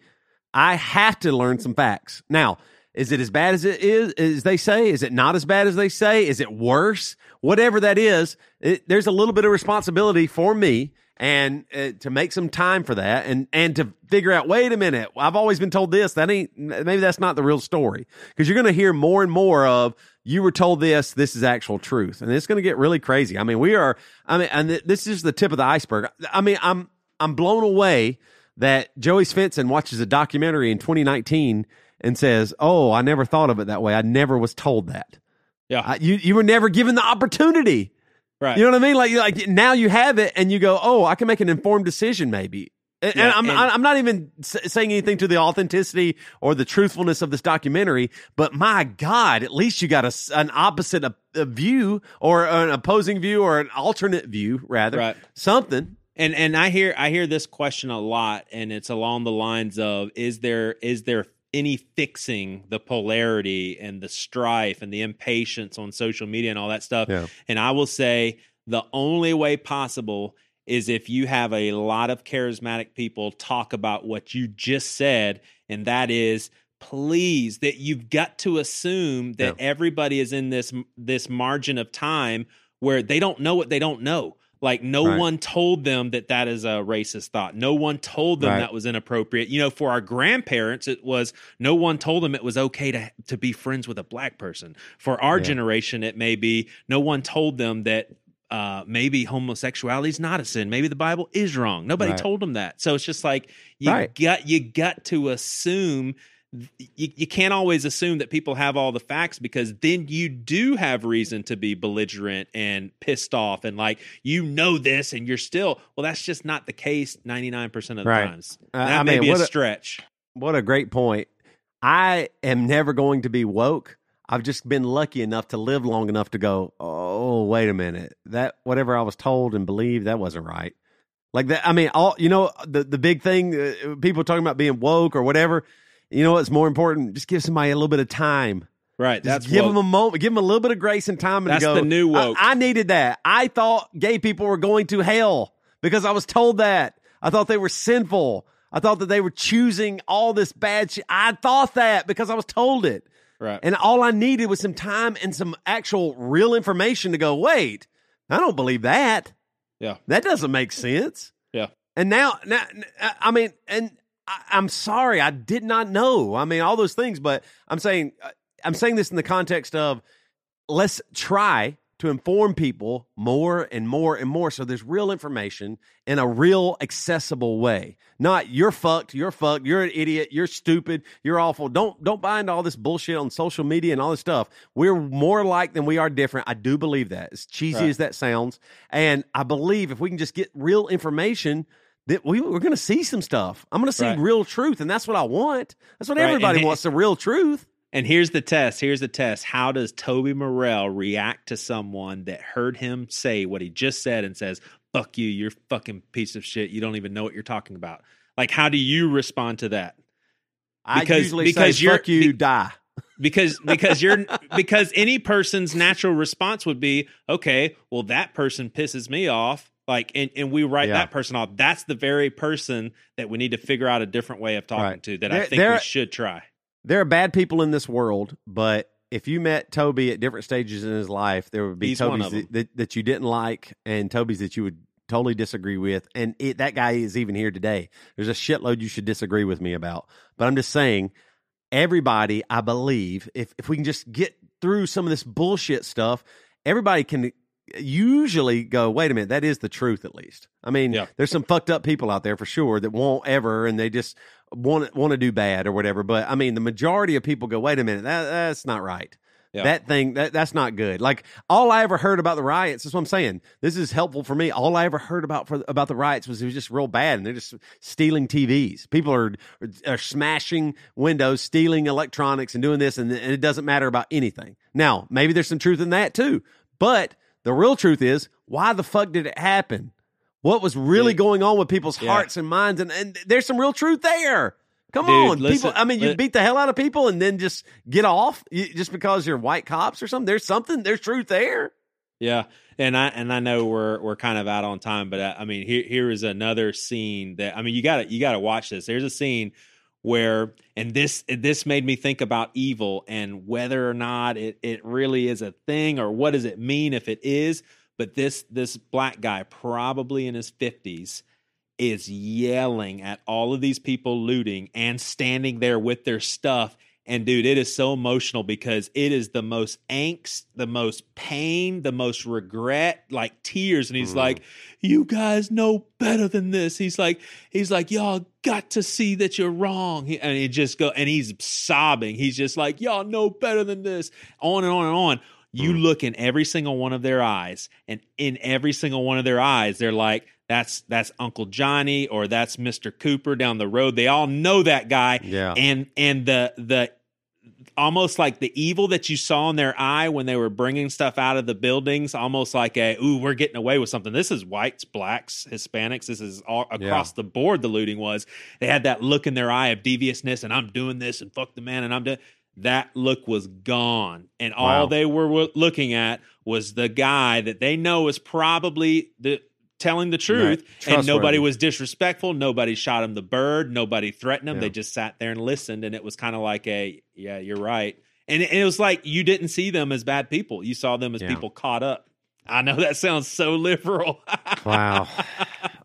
I have to learn some facts. Now, is it as bad as it is as they say? Is it not as bad as they say? Is it worse? Whatever that is, it, there's a little bit of responsibility for me and uh, to make some time for that and and to figure out wait a minute i've always been told this that ain't maybe that's not the real story. Because you're going to hear more and more of you were told this this is actual truth. And it's going to get really crazy. I mean we are i mean and th- this is the tip of the iceberg. I mean i'm i'm blown away that joey Svendsen watches a documentary in 2019 and says oh i never thought of it that way. I never was told that. Yeah. I, you you were never given the opportunity right. you know what I mean? Like, like now you have it, and you go, "Oh, I can make an informed decision, maybe." And, and I'm and- I'm not even saying anything to the authenticity or the truthfulness of this documentary, but my God, at least you got a an opposite a, a view or an opposing view or an alternate view, rather, Right. something. and and I hear I hear this question a lot, and it's along the lines of is there is there any fixing the polarity and the strife and the impatience on social media and all that stuff? Yeah. And I will say the only way possible is if you have a lot of charismatic people talk about what you just said, and that is please that you've got to assume that everybody is in this this margin of time where they don't know what they don't know. Like no Right. one told them that that is a racist thought. No one told them Right. that was inappropriate. You know, for our grandparents, it was no one told them it was okay to to be friends with a black person. For our Yeah. generation, it may be no one told them that uh, maybe homosexuality is not a sin. Maybe the Bible is wrong. Nobody Right. told them that. So it's just like you got you got to assume you, you can't always assume that people have all the facts because then you do have reason to be belligerent and pissed off and like you know this and you're still well that's just not the case 99% of the Right. times Uh, that I may mean, be a a- stretch What a great point. I am never going to be woke. I've just been lucky enough to live long enough to go, oh, wait a minute. That whatever I was told and believed, that wasn't right. Like that. I mean, all you know, the the big thing, uh, people talking about being woke or whatever. You know what's more important? Just give somebody a little bit of time. right Just that's give woke. them a moment. Give them a little bit of grace and time. And That's go, the new I- woke. I, needed that. I thought gay people were going to hell because I was told that. I thought they were sinful. I thought that they were choosing all this bad shit. I thought that because I was told it. right And all I needed was some time and some actual real information to go, wait, I don't believe that. Yeah. That doesn't make sense. Yeah. And now, now I mean, and I, I'm sorry, I did not know. I mean, all those things, but I'm saying, uh, I'm saying this in the context of let's try to inform people more and more and more so there's real information in a real accessible way. Not you're fucked you're fucked you're an idiot you're stupid you're awful. Don't don't buy into all this bullshit on social media and all this stuff. We're more alike than we are different. I do believe that. As cheesy Right. as that sounds. And i believe if we can just get real information that we, we're going to see some stuff i'm going to see Right. real truth and that's what i want that's what Right, everybody he- wants the real truth And here's the test. Here's the test. How does Toby Morrell react to someone that heard him say what he just said and says, fuck you, you're fucking piece of shit. You don't even know what you're talking about. Like, how do you respond to that? I Because- usually because say, "Fuck you, be- die." because because you're because any person's natural response would be okay well that person pisses me off like and, and we write Yeah. that person off that's the very person that we need to figure out a different way of talking Right. to that There- i think there- we should try There are bad people in this world, but if you met Toby at different stages in his life, there would be He's Toby's that, that, that you didn't like and Toby's that you would totally disagree with. And it, that guy is even here today. There's a shitload you should disagree with me about. But I'm just saying, everybody, I believe, if, if we can just get through some of this bullshit stuff, everybody can usually go, wait a minute, that is the truth at least. I mean, Yeah. there's some fucked up people out there for sure that won't ever and they just want want to do bad or whatever. But I mean, the majority of people go, wait a minute, that, that's not right. Yeah. That thing that that's not good. Like all I ever heard about the riots, is what I'm saying. This is helpful for me. All I ever heard about for about the riots was it was just real bad, and they're just stealing TVs. People are are smashing windows, stealing electronics, and doing this, and, and it doesn't matter about anything. Now, maybe there's some truth in that too, but the real truth is, why the fuck did it happen? What was really Dude. going on with people's Yeah. hearts and minds? And, and there's some real truth there. Come Dude, on, listen, people. I mean, you beat the hell out of people and then just get off you, just because you're white cops or something. There's something. There's truth there. Yeah, and I and I know we're we're kind of out on time, but uh, I mean here here is another scene that I mean you got to you got to watch this. There's a scene where and this this made me think about evil and whether or not it it really is a thing or what does it mean if it is. But this this black guy probably in his fifties is yelling at all of these people looting and standing there with their stuff. And dude, it is so emotional because it is the most angst, the most pain, the most regret, like tears. And he's Mm. like, "You guys know better than this." He's like, "He's like, y'all got to see that you're wrong." He, and he just go, and he's sobbing. He's just like, "Y'all know better than this." On and on and on. You Mm. look in every single one of their eyes, and in every single one of their eyes, they're like, "That's that's Uncle Johnny," or "That's Mister Cooper down the road." They all know that guy, Yeah. and and the the almost like the evil that you saw in their eye when they were bringing stuff out of the buildings, almost like a "ooh, we're getting away with something." This is whites, blacks, Hispanics. This is all across the board. The looting was. They had that look in their eye of deviousness, and I'm doing this, and fuck the man, and I'm doing. That look was gone, and all Wow. they were w- looking at was the guy that they know is probably the telling the truth, Right. and nobody was disrespectful. Nobody shot him the bird. Nobody threatened him. Yeah. They just sat there and listened, and it was kind of like a, yeah, you're right. And it, and it was like you didn't see them as bad people. You saw them as Yeah. people caught up. I know that sounds so liberal. Wow.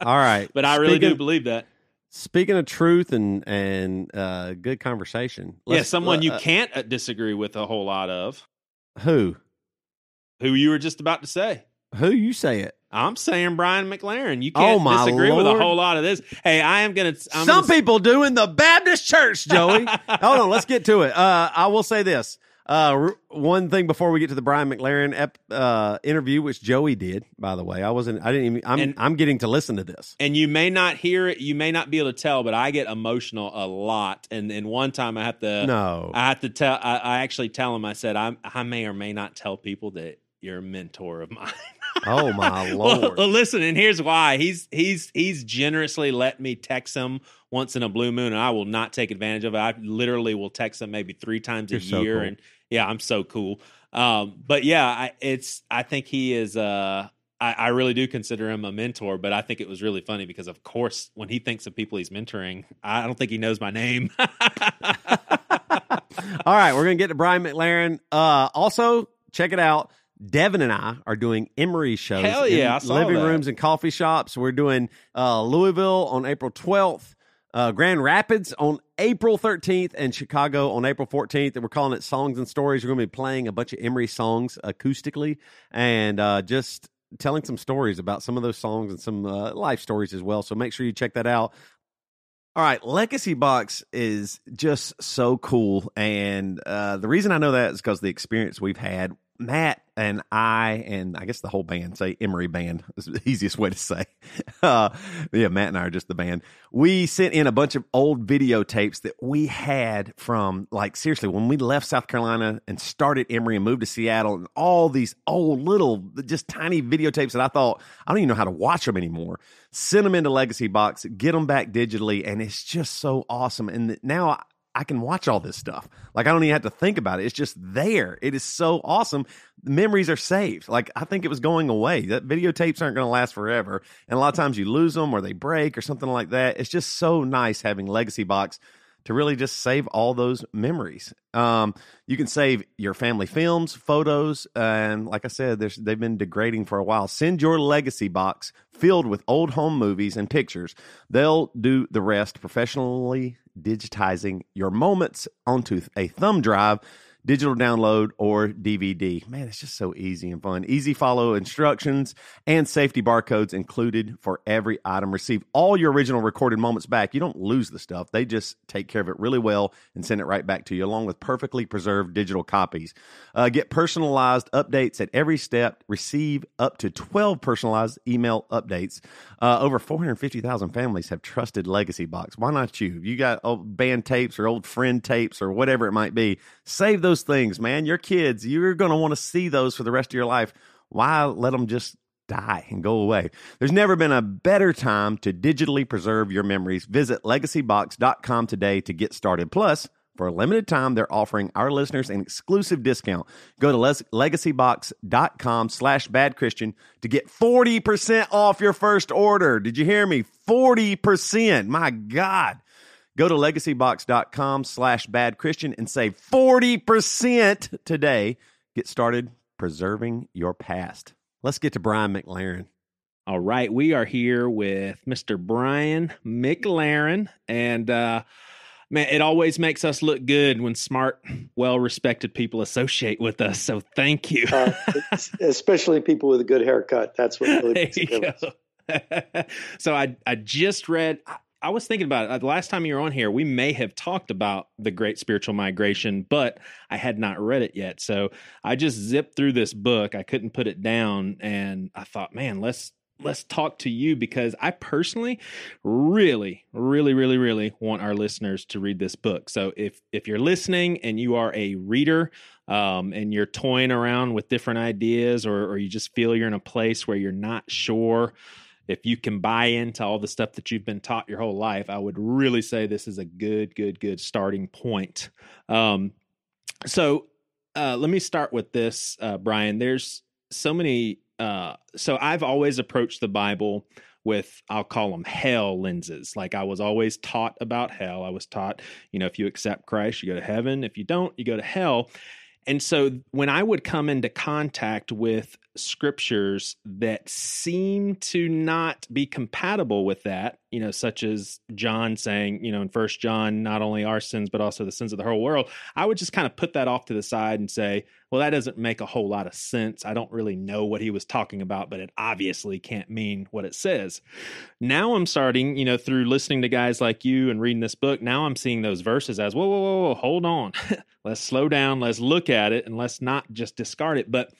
All right. but I really do believe that. Speaking of truth and and uh, good conversation. yeah, someone you uh, can't uh, disagree with a whole lot of. Who? Who you were just about to say. Who you say it? I'm saying Brian McLaren. You Oh, can't my disagree with a whole lot of this. Hey, I am gonna. Some gonna, people do in the Baptist church, Joey. Hold on, let's get to it. Uh, I will say this. Uh, one thing before we get to the Brian McLaren ep, uh, interview, which Joey did, by the way. I wasn't. I didn't even. I'm. And- I'm getting to listen to this. and you may not hear it. You may not be able to tell, but I get emotional a lot. And and one time I have to. No. I have to tell. I, I actually tell him. I said I I may or may not tell people that you're a mentor of mine. Oh my lord. well, listen, and here's why. He's he's he's generously let me text him once in a blue moon, and I will not take advantage of it. I literally will text him maybe three times a You're so year, cool. and yeah, I'm so cool. Um, but yeah, I, it's I think he is. Uh, I, I really do consider him a mentor, but I think it was really funny because, of course, when he thinks of people he's mentoring, I don't think he knows my name. All right, we're gonna get to Brian McLaren. Uh, also, check it out. Devin and I are doing Emery shows. Hell yeah, in I saw living that. rooms and coffee shops. We're doing uh, Louisville on April 12th, uh, Grand Rapids on April 13th, and Chicago on April 14th. And we're calling it Songs and Stories. We're going to be playing a bunch of Emery songs acoustically and uh, just telling some stories about some of those songs and some uh, life stories as well. So make sure you check that out. All right, Legacybox is just so cool, and uh, the reason I know that is because the experience we've had. Matt and I, and I guess the whole band, say Emery Band is the easiest way to say. Uh, yeah, Matt and I are just the band. We sent in a bunch of old videotapes that we had from, like, seriously, when we left South Carolina and started Emery and moved to Seattle, and all these old little, just tiny videotapes that I thought, I don't even know how to watch them anymore. Send them into Legacybox, get them back digitally, and it's just so awesome. And now I can watch all this stuff. Like I don't even have to think about it. It's just there. It is so awesome. Memories are saved. Like I think it was going away. That videotapes aren't going to last forever, and a lot of times you lose them or they break or something like that. It's just so nice having Legacybox to really just save all those memories. Um, you can save your family films, photos, and like I said, they've been degrading for a while. Send your legacy box filled with old home movies and pictures. They'll do the rest professionally digitizing your moments onto a thumb drive digital download, or DVD. Man, it's just so easy and fun. Easy follow instructions and safety barcodes included for every item. Receive all your original recorded moments back. You don't lose the stuff, they just take care of it really well and send it right back to you, along with perfectly preserved digital copies. Uh, get personalized updates at every step. Receive up to 12 personalized email updates. Uh, over 450,000 families have trusted Legacybox. Why not you? You got old band tapes or old friend tapes or whatever it might be. Save those things, man. Your kids, you're going to want to see those for the rest of your life. Why let them just die and go away? There's never been a better time to digitally preserve your memories. Visit legacybox.com today to get started. Plus, for a limited time, they're offering our listeners an exclusive discount. Go to legacybox.com slash badchristian to get 40% off your first order. Did you hear me? 40%. My God. Go to legacybox.com slash bad Christian and save 40% today. Get started preserving your past. Let's get to Brian McLaren. All right. We are here with Mr. Brian McLaren. And, uh, man, it always makes us look good when smart, well respected people associate with us. So thank you. uh, especially people with a good haircut. That's what really makes so I, I just read, I was thinking about it. The last time you were on here, we may have talked about the Great Spiritual Migration, but I had not read it yet. So I just zipped through this book. I couldn't put it down, and I thought, man, let's let's talk to you because I personally really, really, really, really want our listeners to read this book. So if if you're listening and you are a reader um, and you're toying around with different ideas, or, or you just feel you're in a place where you're not sure if you can buy into all the stuff that you've been taught your whole life, I would really say this is a good, good, good starting point. Um, so uh, let me start with this, uh, Brian. There's so many uh, so I've always approached the Bible with I'll call them hell lenses. Like I was always taught about hell. I was taught, you know, if you accept Christ, you go to heaven. If you don't, you go to hell. And so when I would come into contact with scriptures that seem to not be compatible with that, you know, such as John saying, you know, in First John, not only our sins but also the sins of the whole world, I would just kind of put that off to the side and say, well, that doesn't make a whole lot of sense. I don't really know what he was talking about, but it obviously can't mean what it says. Now I'm starting, you know, through listening to guys like you and reading this book, now I'm seeing those verses as, whoa, whoa, whoa, whoa hold on. let's slow down, let's look at it, and let's not just discard it. But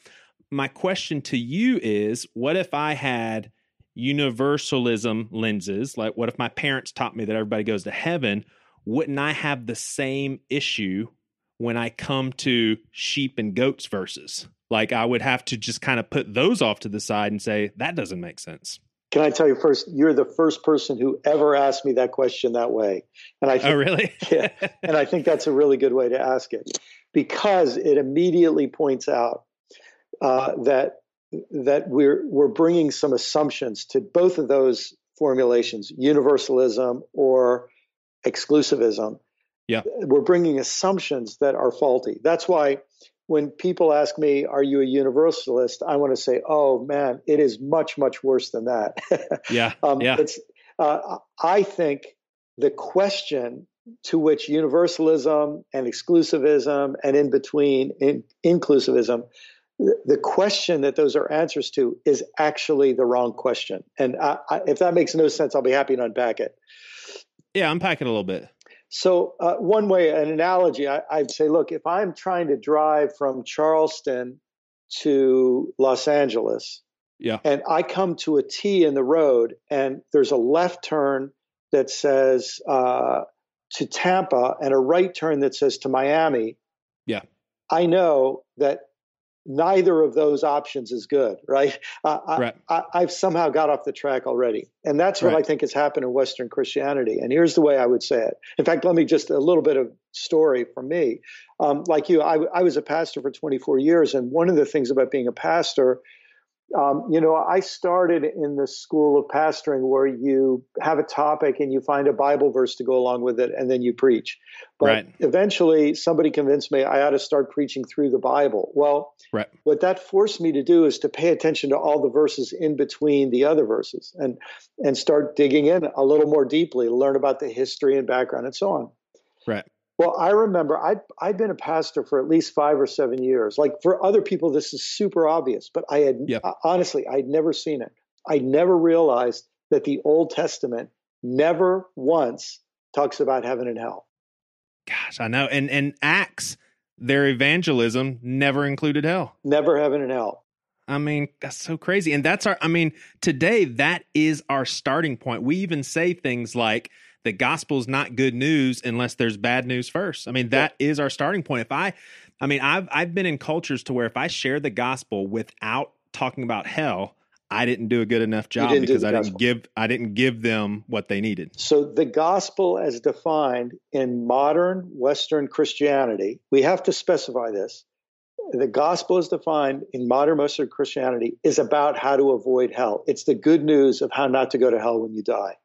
my question to you is what if I had universalism lenses? Like, what if my parents taught me that everybody goes to heaven? Wouldn't I have the same issue when I come to sheep and goats verses? Like, I would have to just kind of put those off to the side and say, that doesn't make sense. Can I tell you first? You're the first person who ever asked me that question that way, and I. Oh, think, oh, really? yeah, and I think that's a really good way to ask it, because it immediately points out uh, that that we're we're bringing some assumptions to both of those formulations, universalism or exclusivism. Yeah, we're bringing assumptions that are faulty. That's why when people ask me, "Are you a universalist?" I want to say, "Oh man, it is much much worse than that." yeah, um, yeah. It's uh, I think the question to which universalism and exclusivism and in between in, inclusivism the question that those are answers to is actually the wrong question. And I, I, if that makes no sense, I'll be happy to unpack it. Yeah, unpack it a little bit. So, uh, one way, an analogy, I, I'd say, look, if I'm trying to drive from Charleston to Los Angeles, yeah, and I come to a T in the road, and there's a left turn that says uh, to Tampa and a right turn that says to Miami. Yeah, I know that neither of those options is good, right? Uh, right. I, have somehow got off the track already. And that's what right. I think has happened in Western Christianity. And here's the way I would say it. In fact, let me just a little bit of story from me. Um, like you, I, I was a pastor for 24 years. And one of the things about being a pastor um, you know, I started in the school of pastoring where you have a topic and you find a Bible verse to go along with it and then you preach. But right. eventually somebody convinced me I ought to start preaching through the Bible. Well, right. what that forced me to do is to pay attention to all the verses in between the other verses and and start digging in a little more deeply, learn about the history and background and so on. Right. Well, I remember I I'd been a pastor for at least five or seven years. Like for other people, this is super obvious, but I had yep. Uh, honestly I'd never seen it. I never realized that the Old Testament never once talks about heaven and hell. Gosh, I know. And and Acts, their evangelism never included hell. Never heaven and hell. I mean, that's so crazy. And that's our I mean, today that is our starting point. We even say things like the gospel's not good news unless there's bad news first. I mean, that yeah. is our starting point. If I, I mean, I've I've been in cultures to where if I share the gospel without talking about hell, I didn't do a good enough job because I didn't give I didn't give them what they needed. So the gospel as defined in modern Western Christianity, we have to specify this. The gospel as defined in modern Western Christianity is about how to avoid hell. It's the good news of how not to go to hell when you die.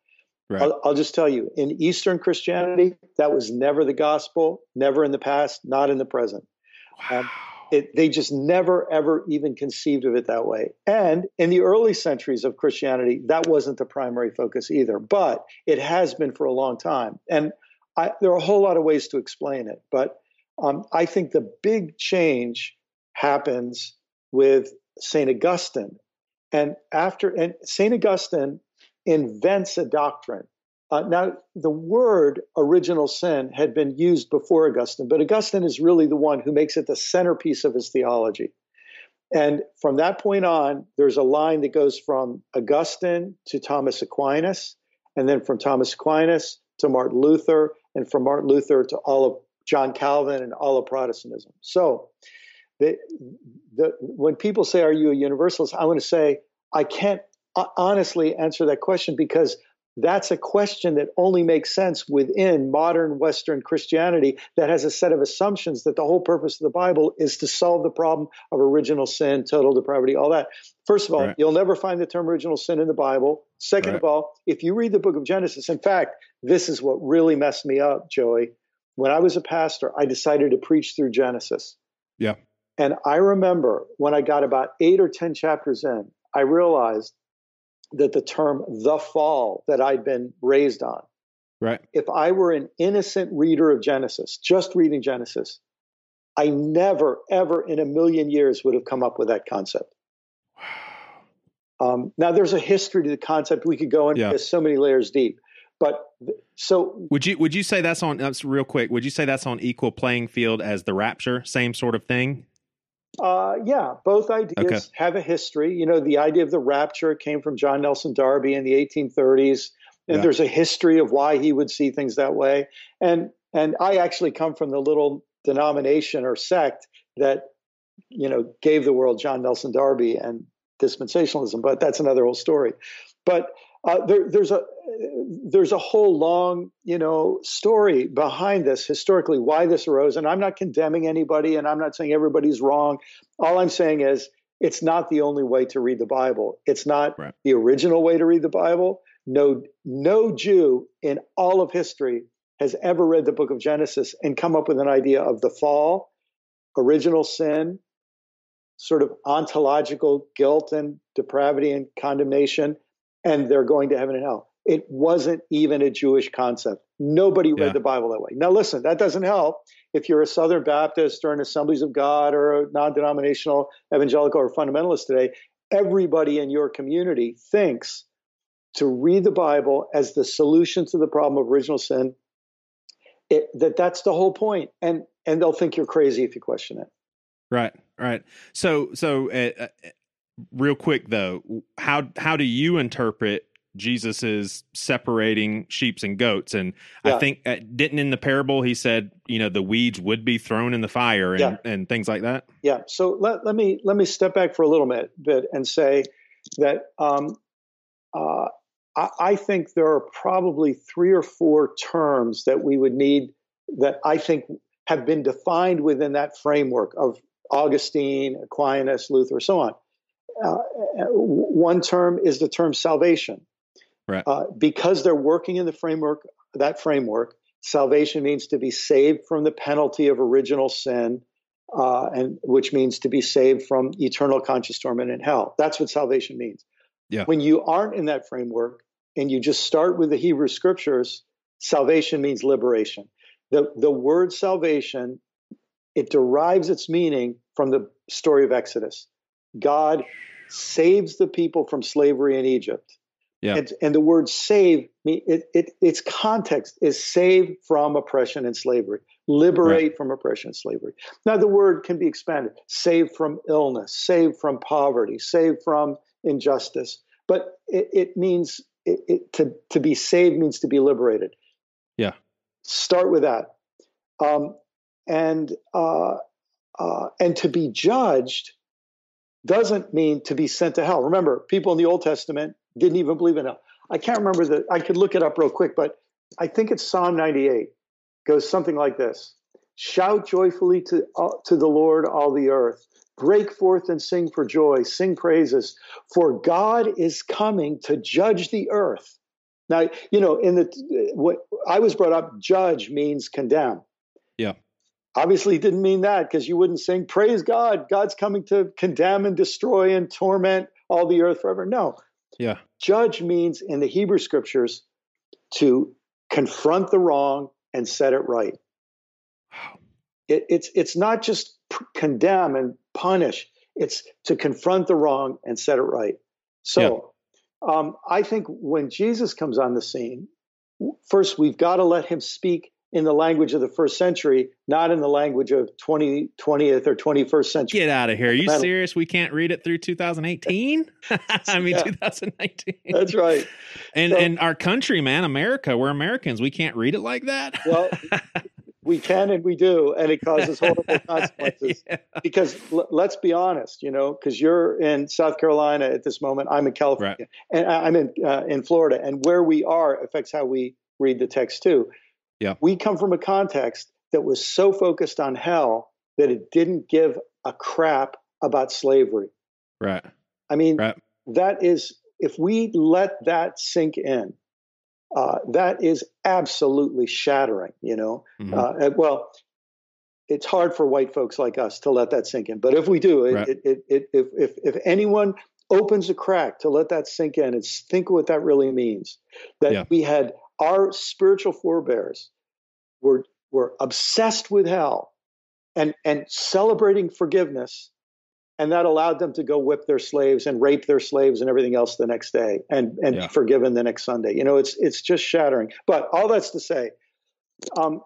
Right. I'll, I'll, just tell you, in Eastern Christianity, that was never the gospel, never in the past, not in the present. Wow. Um, it, they just never, ever even conceived of it that way. And in the early centuries of Christianity, that wasn't the primary focus either, but it has been for a long time. And I, there are a whole lot of ways to explain it, but um, I think the big change happens with St. Augustine. And after, and St. Augustine invents a doctrine. Uh, now, the word original sin had been used before Augustine, but Augustine is really the one who makes it the centerpiece of his theology. And from that point on, there's a line that goes from Augustine to Thomas Aquinas, and then from Thomas Aquinas to Martin Luther, and from Martin Luther to all of John Calvin and all of Protestantism. So, the, the, when people say, Are you a universalist? I want to say, I can't honestly answer that question because that's a question that only makes sense within modern Western Christianity that has a set of assumptions that the whole purpose of the Bible is to solve the problem of original sin, total depravity, all that. First of all, right. you'll never find the term original sin in the Bible. Second right. of all, if you read the book of Genesis, in fact, this is what really messed me up, Joey. When I was a pastor, I decided to preach through Genesis. Yeah. And I remember when I got about eight or 10 chapters in, I realized that the term the fall that I'd been raised on. Right. If I were an innocent reader of Genesis, just reading Genesis, I never, ever in a million years would have come up with that concept. Um, now, there's a history to the concept. We could go into yeah. so many layers deep. But so would you would you say that's on that's real quick? Would you say that's on equal playing field as the rapture? Same sort of thing? Uh, yeah, both ideas okay. have a history. You know, the idea of the rapture came from John Nelson Darby in the 1830s, and yeah. there's a history of why he would see things that way. And and I actually come from the little denomination or sect that you know gave the world John Nelson Darby and dispensationalism, but that's another whole story. But uh, there, there's a there's a whole long you know story behind this historically why this arose, and I'm not condemning anybody, and I'm not saying everybody's wrong. All I'm saying is it's not the only way to read the Bible. It's not right. the original way to read the Bible. No, no Jew in all of history has ever read the book of Genesis and come up with an idea of the fall, original sin, sort of ontological guilt and depravity and condemnation, and they're going to heaven and hell. It wasn't even a Jewish concept. Nobody read yeah. the Bible that way. Now, listen, that doesn't help if you're a Southern Baptist or an Assemblies of God or a non denominational evangelical or fundamentalist today. Everybody in your community thinks to read the Bible as the solution to the problem of original sin. It, that that's the whole point, and and they'll think you're crazy if you question it. Right, right. So, so uh, uh real quick though, how how do you interpret Jesus is separating sheeps and goats, and Yeah. I think uh, didn't in the parable he said, you know, the weeds would be thrown in the fire and, Yeah. and things like that. Yeah. So let, let me let me step back for a little bit, bit and say that um, uh, I, I think there are probably three or four terms that we would need that I think have been defined within that framework of Augustine, Aquinas, Luther, so on. Uh, one term is the term salvation. Right. Uh, because they're working in the framework, that framework, salvation means to be saved from the penalty of original sin, uh, and which means to be saved from eternal conscious torment in hell. That's what salvation means. Yeah. When you aren't in that framework and you just start with the Hebrew scriptures, salvation means liberation. The the word salvation, it derives its meaning from the story of Exodus. God saves the people from slavery in Egypt. Yeah. And, and the word save, me- it, it, its context is save from oppression and slavery, liberate from oppression and slavery. Now, the word can be expanded save from illness, save from poverty, save from injustice. But it, it means it, it, to, to be saved means to be liberated. Yeah. Start with that. Um, and, uh, uh, and to be judged doesn't mean to be sent to hell. Remember, people in the Old Testament didn't even believe in hell. I can't remember the. I could look it up real quick, but I think it's Psalm 98. Goes something like this: Shout joyfully to uh, to the Lord, all the earth. Break forth and sing for joy. Sing praises, for God is coming to judge the earth. Now, you know, in the what I was brought up, judge means condemn. Yeah. Obviously, it didn't mean that because you wouldn't sing, Praise God, God's coming to condemn and destroy and torment all the earth forever. No. Yeah. Judge means in the Hebrew scriptures to confront the wrong and set it right. It, it's, it's not just p- condemn and punish, it's to confront the wrong and set it right. So um, I think when Jesus comes on the scene, first we've got to let him speak in the language of the first century, not in the language of 20, 20th or 21st century. Get out of here. Are you serious? We can't read it through 2018? I mean, Yeah. 2019. That's right. And So- and our country, man, America, we're Americans. We can't read it like that. Well, we can and we do, and it causes horrible consequences. Yeah. Because l- let's be honest, you know, because you're in South Carolina at this moment, I'm in California, and I- I'm in uh, in Florida, and where we are affects how we read the text too. Yeah. we come from a context that was so focused on hell that it didn't give a crap about slavery. Right. I mean, Right. that is, if we let that sink in, uh, that is absolutely shattering, you know. Mhm. Uh, well, it's hard for white folks like us to let that sink in, but if we do, it, Right. it, it, if, if, if anyone opens a crack to let that sink in, it's think what that really means. That Yeah. we had our spiritual forebears were were obsessed with hell and and celebrating forgiveness and that allowed them to go whip their slaves and rape their slaves and everything else the next day and and Yeah. be forgiven the next Sunday. You know, it's it's just shattering. But all that's to say, um,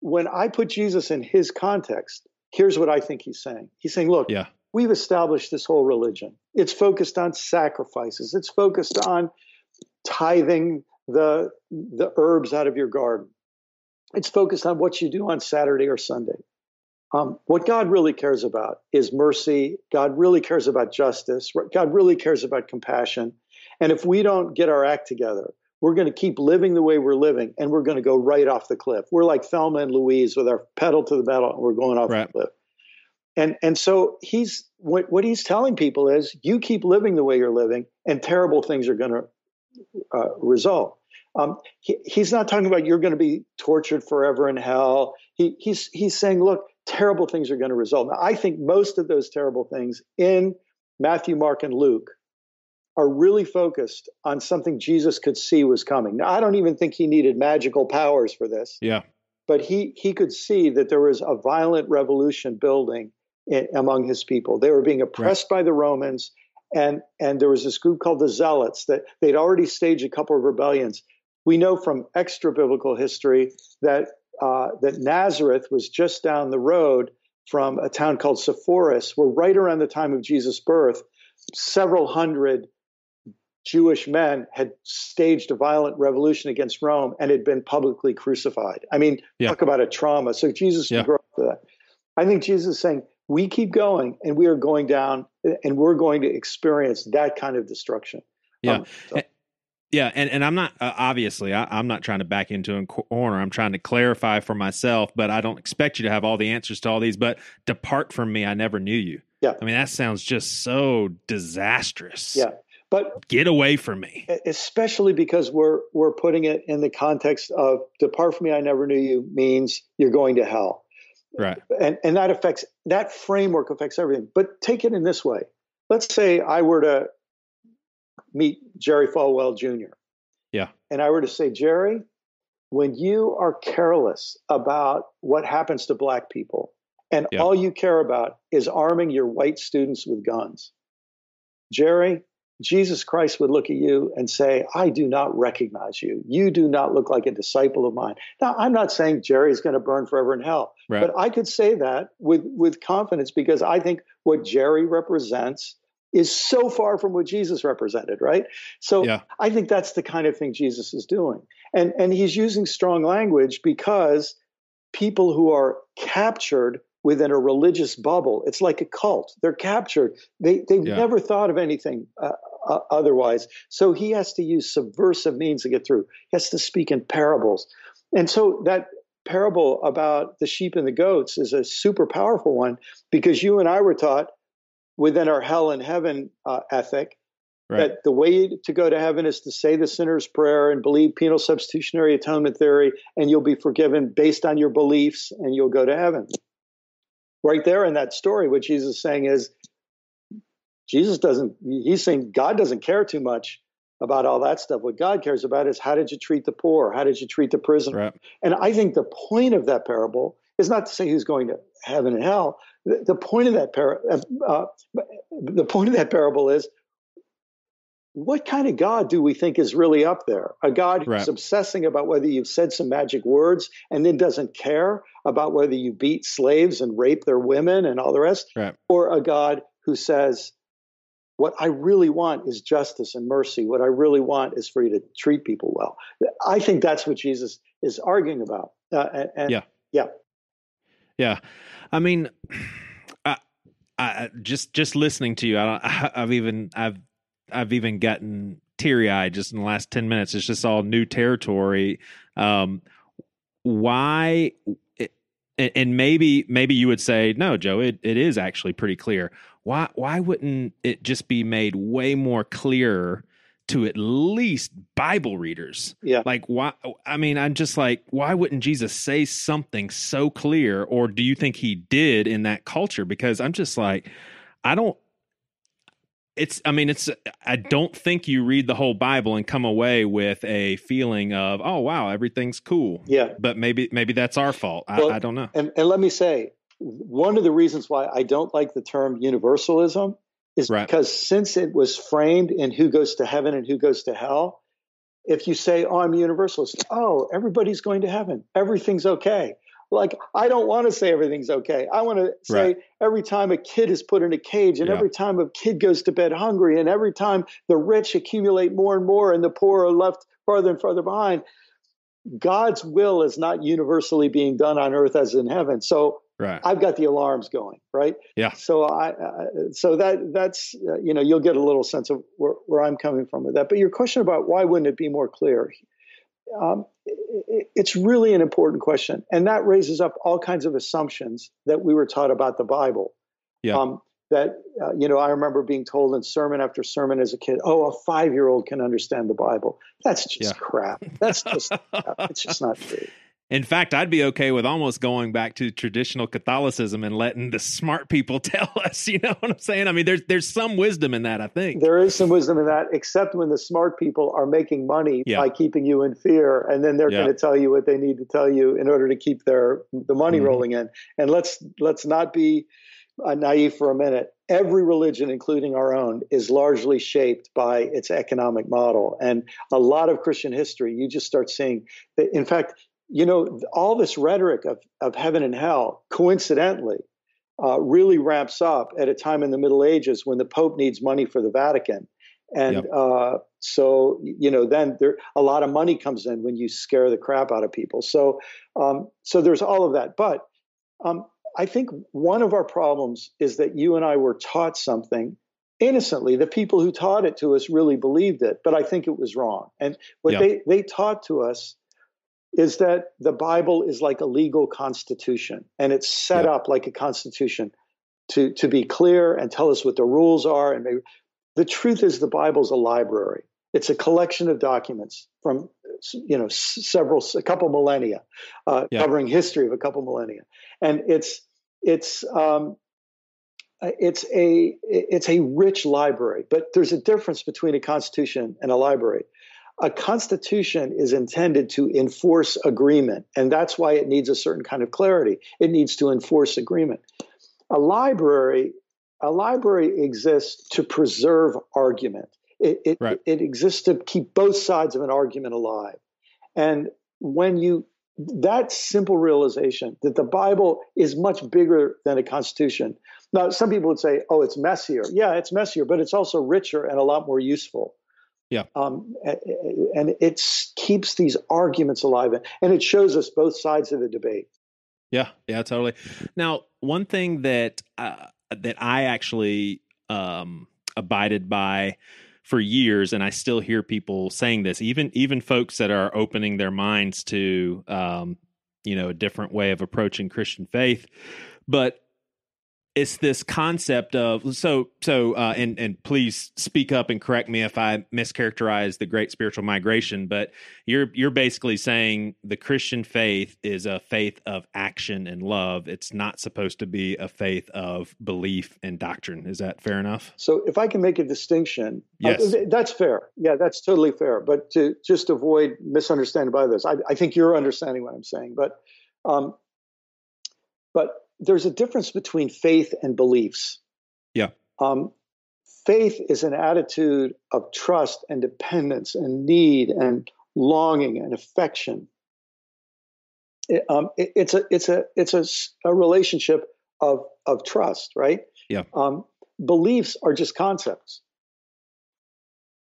when I put Jesus in his context, here's what I think he's saying. He's saying, look, Yeah. we've established this whole religion. It's focused on sacrifices. It's focused on tithing the the herbs out of your garden. It's focused on what you do on Saturday or Sunday. Um, what God really cares about is mercy. God really cares about justice. God really cares about compassion. And if we don't get our act together, we're going to keep living the way we're living and we're going to go right off the cliff. We're like Thelma and Louise with our pedal to the metal and we're going off Right. the cliff. And and so he's what what he's telling people is you keep living the way you're living and terrible things are going to uh, result. Um, he, he's not talking about you're going to be tortured forever in hell. He, he's he's saying, look, terrible things are going to result. Now, I think most of those terrible things in Matthew, Mark, and Luke are really focused on something Jesus could see was coming. Now, I don't even think he needed magical powers for this, Yeah. but he he could see that there was a violent revolution building in, among his people. They were being oppressed by the Romans, and and there was this group called the Zealots that they'd already staged a couple of rebellions. We know from extra biblical history that uh, that Nazareth was just down the road from a town called Sepphoris, where right around the time of Jesus' birth, several hundred Jewish men had staged a violent revolution against Rome and had been publicly crucified. I mean, Yeah. talk about a trauma. So Jesus Yeah. grow up with that. I think Jesus is saying, we keep going and we are going down and we're going to experience that kind of destruction. Yeah. Um, so- Yeah, and, and I'm not uh, obviously I, I'm not trying to back into a corner. I'm trying to clarify for myself, but I don't expect you to have all the answers to all these. But depart from me, I never knew you. Yeah. I mean that sounds just so disastrous. yeah. But get away from me. especially because we're we're putting it in the context of depart from me, I never knew you means you're going to hell. Right. and and that affects that framework affects everything. But take it in this way: let's say I were to meet Jerry Falwell Jr. Yeah. and I were to say, Jerry, when you are careless about what happens to black people, and Yeah. all you care about is arming your white students with guns, Jerry. Jesus Christ would look at you and say, I do not recognize you. You do not look like a disciple of mine. Now, I'm not saying Jerry's going to burn forever in hell. Right. But I could say that with with confidence because I think what Jerry represents is so far from what Jesus represented, right? So Yeah. I think that's the kind of thing Jesus is doing. And and he's using strong language because people who are captured within a religious bubble, it's like a cult. They're captured. They they've Yeah. never thought of anything uh, uh, otherwise. So he has to use subversive means to get through. He has to speak in parables. And so that parable about the sheep and the goats is a super powerful one because you and I were taught within our hell and heaven uh, ethic Right. that the way to go to heaven is to say the sinner's prayer and believe penal substitutionary atonement theory, and you'll be forgiven based on your beliefs and you'll go to heaven. Right there in that story, what Jesus is saying is Jesus doesn't, he's saying God doesn't care too much about all that stuff. What God cares about is how did you treat the poor? How did you treat the prisoner? Right. And I think the point of that parable is not to say who's going to heaven and hell. The, the point of that par- uh, the point of that parable is what kind of God do we think is really up there? A God who's Right. obsessing about whether you've said some magic words and then doesn't care about whether you beat slaves and rape their women and all the rest, Right. or a God who says, what I really want is justice and mercy. What I really want is for you to treat people well. I think that's what Jesus is arguing about. Uh, and, and Yeah. yeah, Yeah, I mean, I, I just just listening to you, I, don't- I've even I've I've even gotten teary eyed just in the last ten minutes. It's just all new territory. Um, why? And maybe maybe you would say no, Joe. It, it is actually pretty clear. Why why wouldn't it just be made way more clear to at least Bible readers? yeah. like why i mean i'm just like why wouldn't jesus say something so clear or do you think he did in that culture because i'm just like i don't it's i mean it's i don't think you read the whole bible and come away with a feeling of oh wow everything's cool Yeah. but maybe maybe that's our fault i, I don't know And, and let me say, one of the reasons why I don't like the term universalism is Right. because since it was framed in who goes to heaven and who goes to hell, if you say, oh, I'm a universalist, oh, everybody's going to heaven, everything's okay. Like, I don't want to say everything's okay. I want to say Right. every time a kid is put in a cage, and Yeah. every time a kid goes to bed hungry, and every time the rich accumulate more and more and the poor are left farther and farther behind, God's will is not universally being done on earth as in heaven. So right I've got the alarms going, right? Yeah. So I, uh, so that that's uh, you know you'll get a little sense of where, where I'm coming from with that. But your question about why wouldn't it be more clear? Um, it, it's really an important question, and that raises up all kinds of assumptions that we were taught about the Bible. Yeah. Um, that uh, you know, I remember being told in sermon after sermon as a kid, "Oh, a five-year-old can understand the Bible." That's just Yeah. crap. That's just crap. it's just not true. In fact i'd be okay with almost going back to traditional catholicism and letting the smart people tell us you know what i'm saying i mean there's there's some wisdom in that i think There is some wisdom in that, except when the smart people are making money Yeah. by keeping you in fear, and then they're Yeah. going to tell you what they need to tell you in order to keep their the money Mhm. rolling in. And let's let's not be uh, naive for a minute. Every religion, including our own, is largely shaped by its economic model, and a lot of Christian history. You just start seeing that. In fact, you know, all this rhetoric of of heaven and hell, coincidentally, uh, really ramps up at a time in the Middle Ages when the Pope needs money for the Vatican. And Yep. uh, so, you know, then there a lot of money comes in when you scare the crap out of people. So, um, so there's all of that. But um, I think one of our problems is that you and I were taught something innocently. The people who taught it to us really believed it, but I think it was wrong. And what Yeah. they, they taught to us is that the Bible is like a legal constitution and it's set Yeah. up like a constitution to, to be clear and tell us what the rules are. And maybe, the truth is the Bible's a library. It's a collection of documents from you know several a couple millennia, uh, Yeah. covering history of a couple millennia, and it's it's um, uh, it's a it's a rich library. But there's a difference between a constitution and a library. A constitution is intended to enforce agreement, and that's why it needs a certain kind of clarity. It needs to enforce agreement. A library, a library exists to preserve argument. It, it, Right. it exists to keep both sides of an argument alive. And when you that simple realization that the Bible is much bigger than a constitution. Now, some people would say, "Oh, it's messier." Yeah, it's messier, but it's also richer and a lot more useful. Yeah. Um, and it keeps these arguments alive, and it shows us both sides of the debate. Yeah, yeah, totally. Now, one thing that uh, that I actually um, abided by for years, and I still hear people saying this, even even folks that are opening their minds to um, you know a different way of approaching Christian faith, but it's this concept of so so uh, and and please speak up and correct me if I mischaracterize the great spiritual migration, but you're you're basically saying the Christian faith is a faith of action and love. It's not supposed to be a faith of belief and doctrine. Is that fair enough? So, if I can make a distinction, uh, Yes. th- that's fair. Yeah, that's totally fair. But to just avoid misunderstanding by this, I, I think you're understanding what I'm saying. But, um, but there's a difference between faith and beliefs. Yeah. Um, faith is an attitude of trust and dependence and need and longing and affection. It- um, it- it's a it's a it's a relationship of of trust, right? Yeah. Um, beliefs are just concepts.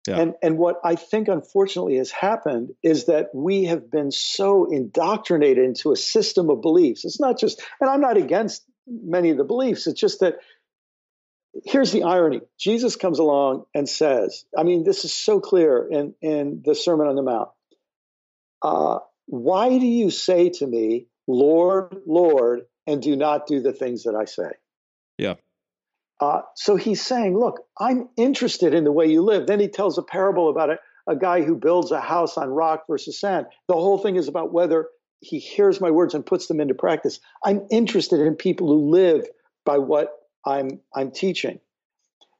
Yeah. And and what I think unfortunately has happened is that we have been so indoctrinated into a system of beliefs. It's not just, and I'm not against many of the beliefs. It's just that here's the irony. Jesus comes along and says, I mean, this is so clear in, in the Sermon on the Mount. Uh, why do you say to me, Lord, Lord, and do not do the things that I say? Yeah. Uh, so he's saying, look, I'm interested in the way you live. Then he tells a parable about a, a guy who builds a house on rock versus sand. The whole thing is about whether he hears my words and puts them into practice. I'm interested in people who live by what I'm I'm teaching.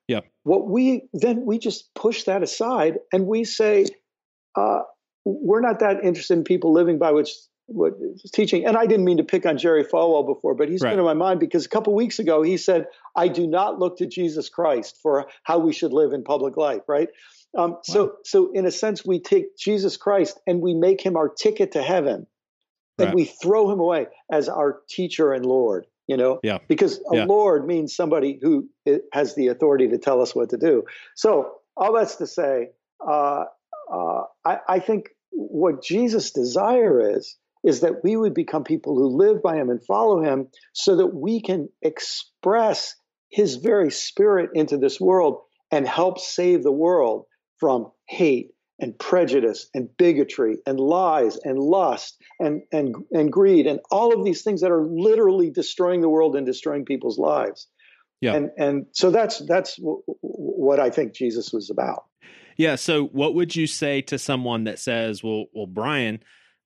Yeah. What we then we just push that aside and we say, uh, we're not that interested in people living by which what is teaching. And I didn't mean to pick on Jerry Falwell before, but he's Right. been in my mind because a couple weeks ago he said, "I do not look to Jesus Christ for how we should live in public life." Right. Um, So, so in a sense, we take Jesus Christ and we make him our ticket to heaven, and Right. we throw him away as our teacher and Lord. You know, Yeah. because a Yeah. Lord means somebody who has the authority to tell us what to do. So, all that's to say, uh, uh, I, I think what Jesus' desire is is that we would become people who live by him and follow him so that we can express his very spirit into this world and help save the world from hate and prejudice and bigotry and lies and lust and, and, and greed and all of these things that are literally destroying the world and destroying people's lives. Yeah. And, and so that's, that's w- w- what I think Jesus was about. Yeah. So, what would you say to someone that says, "Well, well, Brian,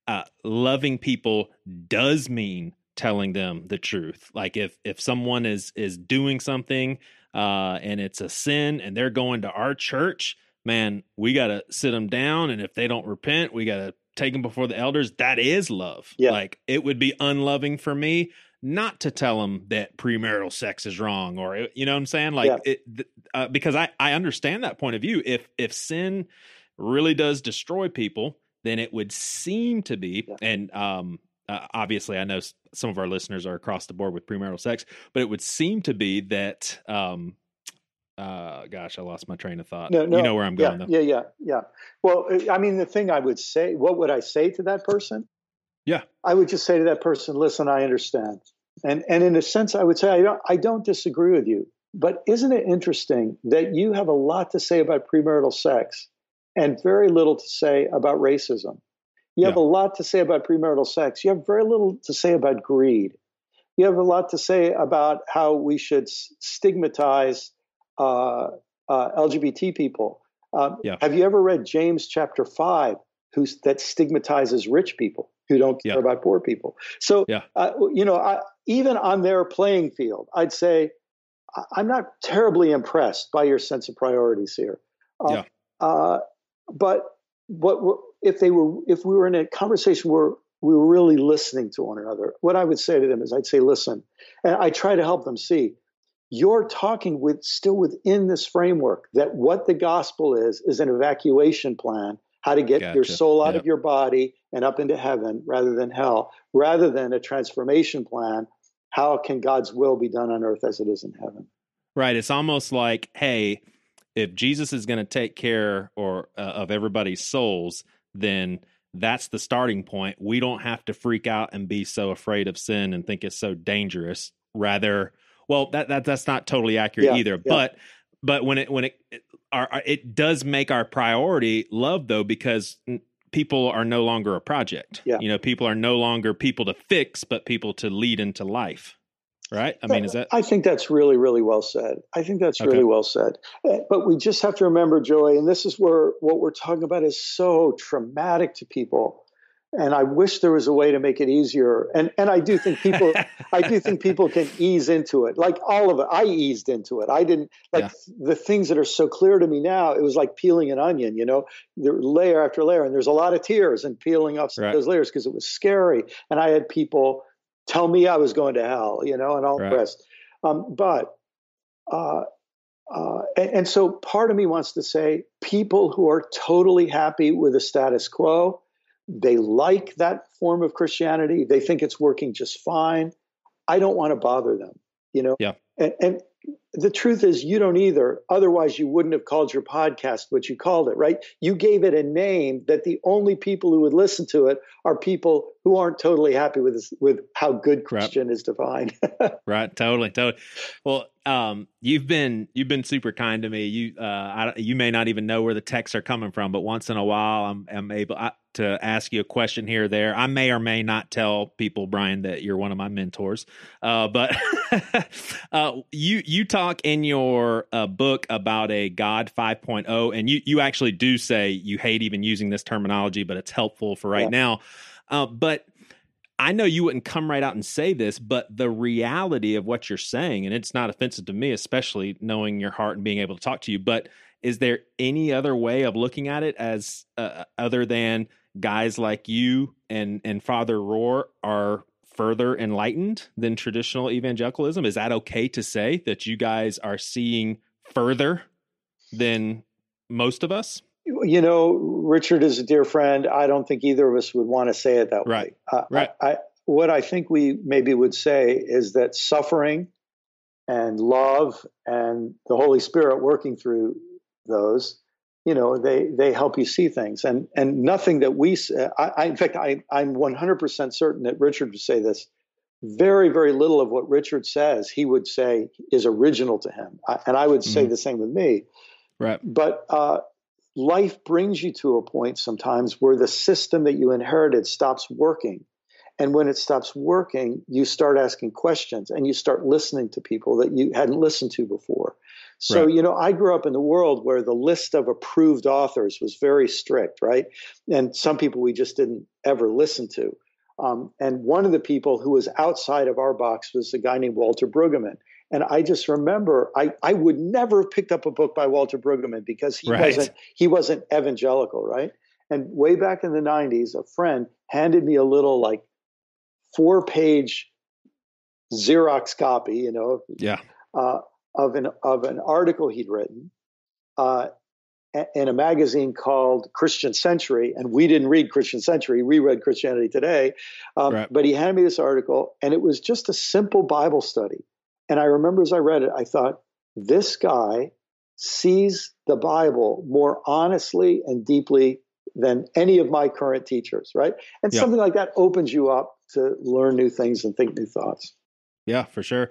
uh, loving people does mean telling them the truth. Like if if someone is is doing something uh, and it's a sin, and they're going to our church, man, we got to sit them down, and if they don't repent, we got to take them before the elders. That is love. Yeah. Like it would be unloving for me." Not to tell them that premarital sex is wrong, or you know what I'm saying, like Yeah. it, th- uh, because I I understand that point of view. If if sin really does destroy people, then it would seem to be, Yeah. and um, uh, obviously, I know some of our listeners are across the board with premarital sex, but it would seem to be that um, uh, gosh, I lost my train of thought. No, no, you know where I'm yeah, going, though. Yeah, yeah, yeah. Well, uh, I mean, the thing I would say, what would I say to that person? Yeah. I would just say to that person, listen, I understand. And and in a sense, I would say I don't I don't disagree with you. But isn't it interesting that you have a lot to say about premarital sex and very little to say about racism? You have Yeah. a lot to say about premarital sex. You have very little to say about greed. You have a lot to say about how we should stigmatize uh, uh, LGBT people. Um, Yeah. Have you ever read James chapter five, who's that stigmatizes rich people who don't care Yeah. about poor people? So, Yeah. uh, you know, I, even on their playing field, I'd say I'm not terribly impressed by your sense of priorities here. Uh, Yeah. Uh, but what if they were if we were in a conversation where we were really listening to one another, what I would say to them is I'd say, listen, and I try to help them see you're talking with still within this framework that what the gospel is is an evacuation plan how to get your soul out Yeah. of your body and up into heaven rather than hell rather than a transformation plan how can god's will be done on earth as it is in heaven Right. It's almost like, hey, if Jesus is going to take care or uh, of everybody's souls, then that's the starting point. We don't have to freak out and be so afraid of sin and think it's so dangerous. Rather, well, that, that that's not totally accurate Yeah, either. yeah. But but when it when it our, our- it does make our priority love though because people are no longer a project. Yeah. You know, people are no longer people to fix, but people to lead into life. Right? I mean, is that I think that's really, really well said. I think that's Okay. really well said. Uh, But we just have to remember, Joy, and this is where what we're talking about is so traumatic to people. And I wish there was a way to make it easier. And and I do think people I do think people can ease into it. Like all of it. I eased into it. I didn't like Yeah. the things that are so clear to me now, it was like peeling an onion, you know, there, layer after layer. And there's a lot of tears and peeling off some of those layers because it was scary. And I had people tell me I was going to hell, you know, and all Right. the rest. Um, but uh, uh, and, and so part of me wants to say people who are totally happy with the status quo, they like that form of Christianity, they think it's working just fine. I don't want to bother them, you know. Yeah. And, and the truth is, you don't either. Otherwise, you wouldn't have called your podcast what you called it, right? You gave it a name that the only people who would listen to it are people who aren't totally happy with this, with how good Christian is defined. Right, totally, totally. Well, um, you've been you've been super kind to me. You uh, I, you may not even know where the texts are coming from, but once in a while, I'm I'm able I, to ask you a question here or there. I may or may not tell people, Brian, that you're one of my mentors. Uh, but uh, you you talk in your uh, book about a God 5.0, and you you actually do say you hate even using this terminology, but it's helpful for right Yeah. now. Uh, but I know you wouldn't come right out and say this, but the reality of what you're saying, and it's not offensive to me, especially knowing your heart and being able to talk to you, but is there any other way of looking at it as uh, other than guys like you and and Father Rohr are further enlightened than traditional evangelicalism? Is that okay to say that you guys are seeing further than most of us? you know, Richard is a dear friend. I don't think either of us would want to say it that Right. way. Uh, Right. I, I, what I think we maybe would say is that suffering and love and the Holy Spirit working through those, you know, they they help you see things. And and nothing that we say. I, I in fact, I I'm 100% certain that Richard would say this. Very very little of what Richard says he would say is original to him, I, and I would say Mhm. the same with me Right. but uh, life brings you to a point sometimes where the system that you inherited stops working and when it stops working you start asking questions and you start listening to people that you hadn't listened to before so Right. you know i grew up in the world where the list of approved authors was very strict right and some people we just didn't ever listen to um, and one of the people who was outside of our box was a guy named walter brueggemann and I just remember I, I would never have picked up a book by Walter Brueggemann because he Right. wasn't he wasn't evangelical, right? And way back in the 90s, a friend handed me a little like four page Xerox copy, you know, Yeah. uh, of an of an article he'd written uh, in a magazine called Christian Century, and we didn't read Christian Century; we read Christianity Today. Um, Right. But he handed me this article, and it was just a simple Bible study. And I remember as I read it, I thought, this guy sees the Bible more honestly and deeply than any of my current teachers, right? And Yeah. something like that opens you up to learn new things and think new thoughts. Yeah, for sure.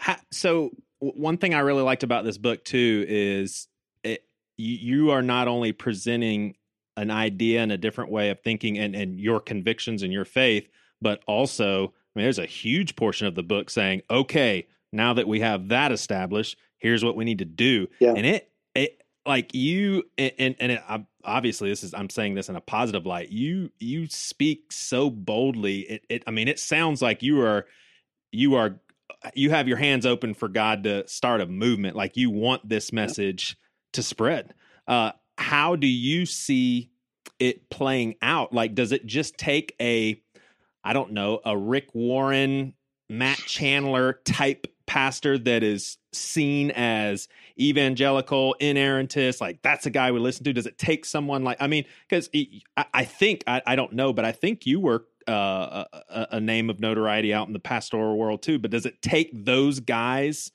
Ha- so one thing I really liked about this book too is it you, are not only presenting an idea and a different way of thinking and, and your convictions and your faith, but also I mean there's a huge portion of the book saying, okay, now that we have that established, here's what we need to do. Yeah. And it like you and and, and it, I- obviously this is I'm saying this in a positive light. You you speak so boldly. It it I mean it sounds like you are you are you have your hands open for God to start a movement. Like you want this message to spread. Uh, how do you see it playing out? Like, does it just take a, I don't know, a Rick Warren, Matt Chandler type pastor that is seen as evangelical, inerrantist? Like that's a guy we listen to. Does it take someone like? I mean, because I, I think I, I don't know, but I think you were uh, a, a- name of notoriety out in the pastoral world too. But does it take those guys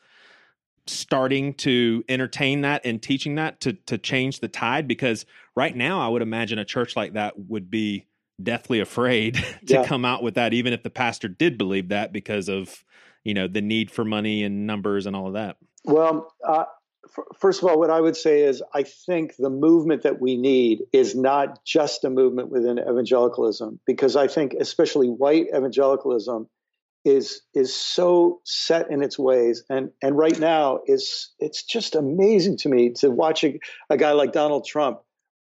starting to entertain that and teaching that to to change the tide? Because right now, I would imagine a church like that would be deathly afraid to Yeah. come out with that, even if the pastor did believe that because of you know the need for money and numbers and all of that. Well, uh, f- first of all, what I would say is I think the movement that we need is not just a movement within evangelicalism, because I think especially white evangelicalism is is so set in its ways, and and right now is it's just amazing to me to watch a, a guy like Donald Trump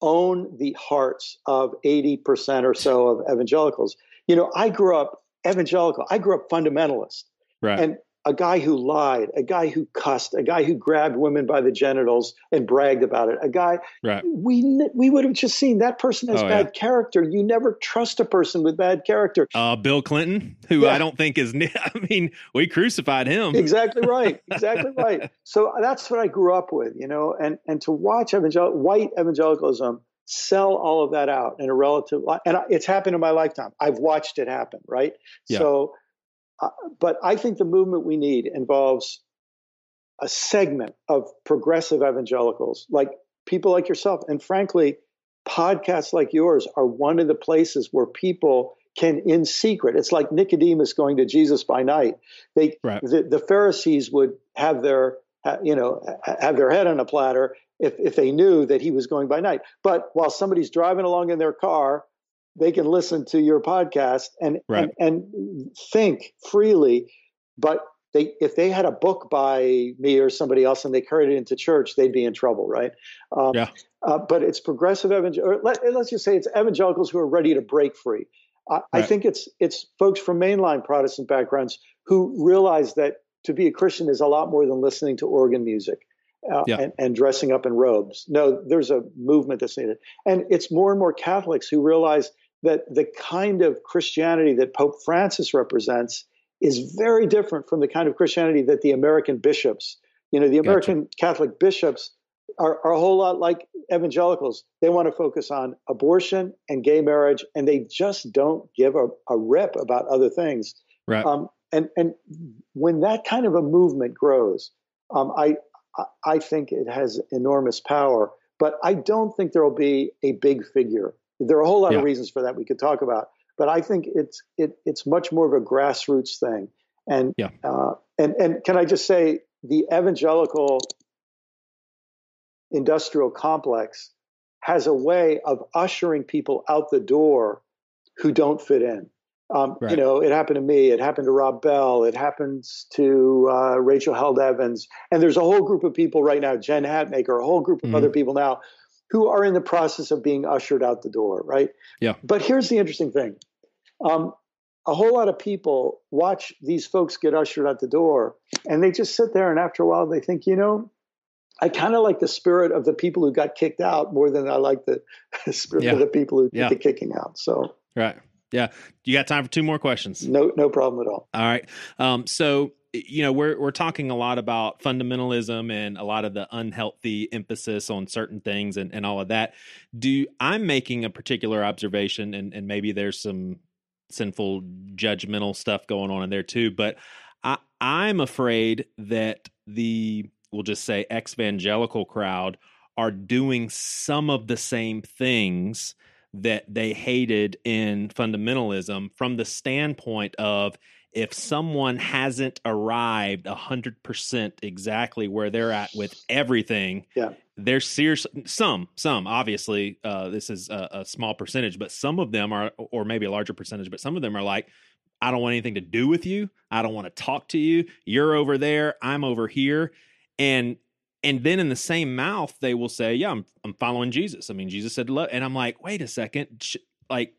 own the hearts of eighty percent or so of evangelicals. You know, I grew up evangelical. I grew up fundamentalist Right. and a guy who lied, a guy who cussed, a guy who grabbed women by the genitals and bragged about it, a guy right. we we would have just seen that person has Oh, bad yeah. character. You never trust a person with bad character. Uh, Bill Clinton, who Yeah. I don't think is. I mean, we crucified him. Exactly right. Exactly right. So that's what I grew up with, you know, and and to watch evangel- white evangelicalism sell all of that out in a relative and it's happened in my lifetime. I've watched it happen, right? Yeah. So uh, but I think the movement we need involves a segment of progressive evangelicals, like people like yourself. And frankly, podcasts like yours are one of the places where people can, in secret, it's like Nicodemus going to Jesus by night. They, Right. the, the Pharisees would have their, you know, have their head on a platter if, if they knew that he was going by night. But while somebody's driving along in their car, they can listen to your podcast and, Right. and, and think freely. But they, if they had a book by me or somebody else and they carried it into church, they'd be in trouble, right? Um, Yeah. Uh, but it's progressive evangel. Let, let's just say it's evangelicals who are ready to break free. I, I think it's it's folks from mainline Protestant backgrounds who realize that to be a Christian is a lot more than listening to organ music. Uh, Yeah. and, and dressing up in robes. No, there's a movement that's needed. And it's more and more Catholics who realize that the kind of Christianity that Pope Francis represents is very different from the kind of Christianity that the American bishops, you know, the Gotcha. American Catholic bishops are, are a whole lot like evangelicals. They want to focus on abortion and gay marriage, and they just don't give a, a rip about other things. Right. Um, and and when that kind of a movement grows, um, I I- I think it has enormous power. But I don't think there will be a big figure. There are a whole lot Yeah. of reasons for that we could talk about. But I think it's it it's much more of a grassroots thing. And Yeah. uh, and and can I just say the evangelical industrial complex has a way of ushering people out the door who don't fit in. Um, You know, it happened to me. It happened to Rob Bell. It happens to uh, Rachel Held Evans. And there's a whole group of people right now, Jen Hatmaker, a whole group of Mhm. other people now who are in the process of being ushered out the door, right? Yeah. But here's the interesting thing. Um, a whole lot of people watch these folks get ushered out the door and they just sit there and after a while they think, you know, I kind of like the spirit of the people who got kicked out more than I like the spirit Yeah. of the people who Yeah. did the kicking out. So Right. Yeah. You got time for two more questions? no, no problem at all. All right. Um, so you know we're we're talking a lot about fundamentalism and a lot of the unhealthy emphasis on certain things and, and all of that. Do I'm making a particular observation and, and maybe there's some sinful judgmental stuff going on in there too, but I I'm afraid that the we'll just say evangelical crowd are doing some of the same things that they hated in fundamentalism from the standpoint of if someone hasn't arrived 100% exactly where they're at with everything Yeah. they're serious some some obviously uh, this is a, a small percentage but some of them are or maybe a larger percentage but some of them are like i don't want anything to do with you. I don't want to talk to you. You're over there. I'm over here. And and then in the same mouth they will say yeah i'm, I'm following jesus. I mean jesus said love and i'm like wait a second. Like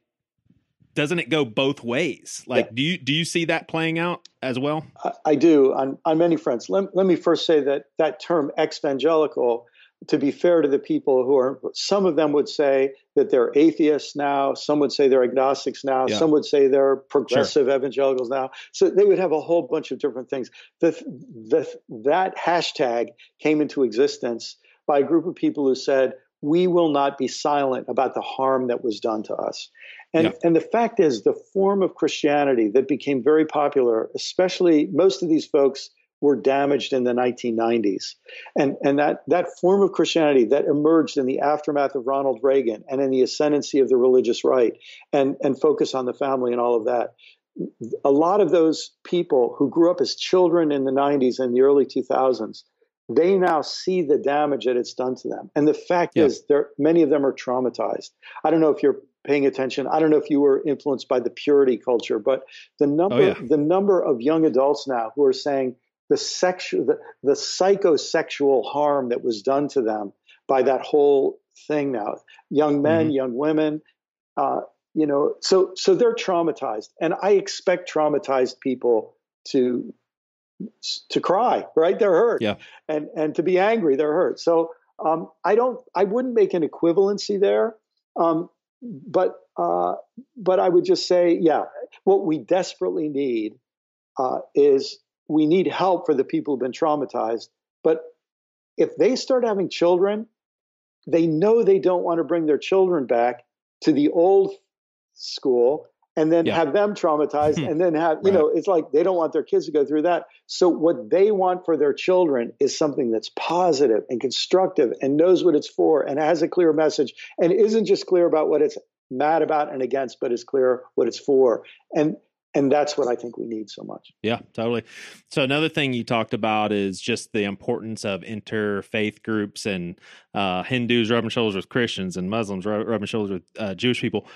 doesn't it go both ways like Yeah. do you do you see that playing out as well I, I do on, on many fronts. Let, let me first say that that term evangelical, to be fair to the people who are, some of them would say that they're atheists now, some would say they're agnostics now, Yeah. some would say they're progressive evangelicals now. So they would have a whole bunch of different things. The, the, that hashtag came into existence by a group of people who said, we will not be silent about the harm that was done to us. And, Yeah. and the fact is, the form of Christianity that became very popular, especially most of these folks were damaged in the 1990s. And, and that, that form of Christianity that emerged in the aftermath of Ronald Reagan and in the ascendancy of the religious right and, and focus on the family and all of that. A lot of those people who grew up as children in the 90s and the early 2000s, they now see the damage that it's done to them. And the fact Yeah. is, there many of them are traumatized. I don't know if you're paying attention. I don't know if you were influenced by the purity culture, but the number Oh, yeah. the number of young adults now who are saying the sexual the, the psychosexual harm that was done to them by that whole thing now young men Mhm. young women uh, you know so so they're traumatized and i expect traumatized people to to cry right they're hurt Yeah. and and to be angry they're hurt so um, i don't i wouldn't make an equivalency there um, but uh, but i would just say yeah what we desperately need uh, is we need help for the people who've been traumatized. But if they start having children, they know they don't want to bring their children back to the old school and then Yeah. have them traumatized and then have, you know, it's like they don't want their kids to go through that. So what they want for their children is something that's positive and constructive and knows what it's for and has a clear message and isn't just clear about what it's mad about and against, but is clear what it's for. And and that's what I think we need so much. Yeah, totally. So another thing you talked about is just the importance of interfaith groups and uh, Hindus rubbing shoulders with Christians and Muslims rubbing shoulders with uh, Jewish people.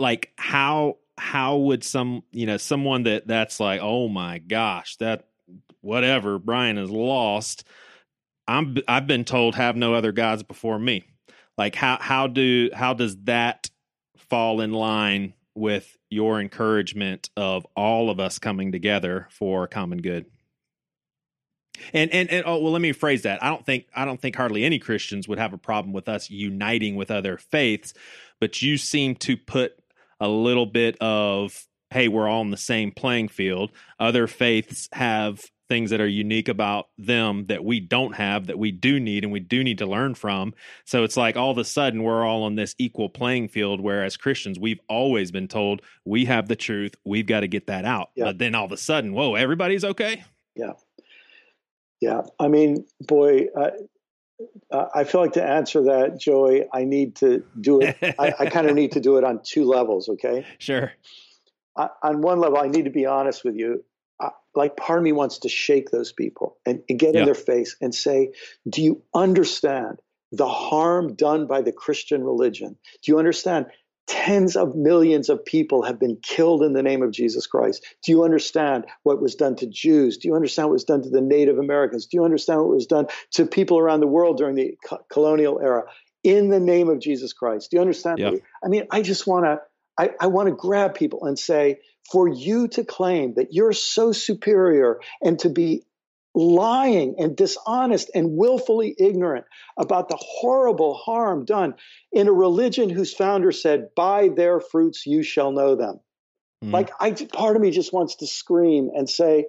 Like how how would some you know someone that that's like oh my gosh that whatever Brian is lost. I'm I've been told have no other gods before me. Like how how do how does that fall in line with your encouragement of all of us coming together for common good? And and and oh well, let me phrase that. I don't think I don't think hardly any Christians would have a problem with us uniting with other faiths, but you seem to put a little bit of hey, we're all on the same playing field. Other faiths have things that are unique about them that we don't have that we do need and we do need to learn from. So it's like all of a sudden we're all on this equal playing field whereas Christians we've always been told we have the truth, we've got to get that out. Yeah. But then all of a sudden, whoa, everybody's okay? Yeah. Yeah, I mean, boy, uh, uh, I feel like to answer that, Joey, I need to do it. I, I kind of need to do it on two levels. Okay, Sure. I, on one level, I need to be honest with you. I, like, part of me wants to shake those people and, and get Yeah. in their face and say, "Do you understand the harm done by the Christian religion? Do you understand?" Tens of millions of people have been killed in the name of Jesus Christ. Do you understand what was done to Jews? Do you understand what was done to the Native Americans? Do you understand what was done to people around the world during the colonial era in the name of Jesus Christ? Do you understand? Yeah. I mean, I just want to, I, I want to grab people and say, for you to claim that you're so superior and to be lying and dishonest and willfully ignorant about the horrible harm done in a religion whose founder said, by their fruits you shall know them. Mhm. Like, I, part of me just wants to scream and say,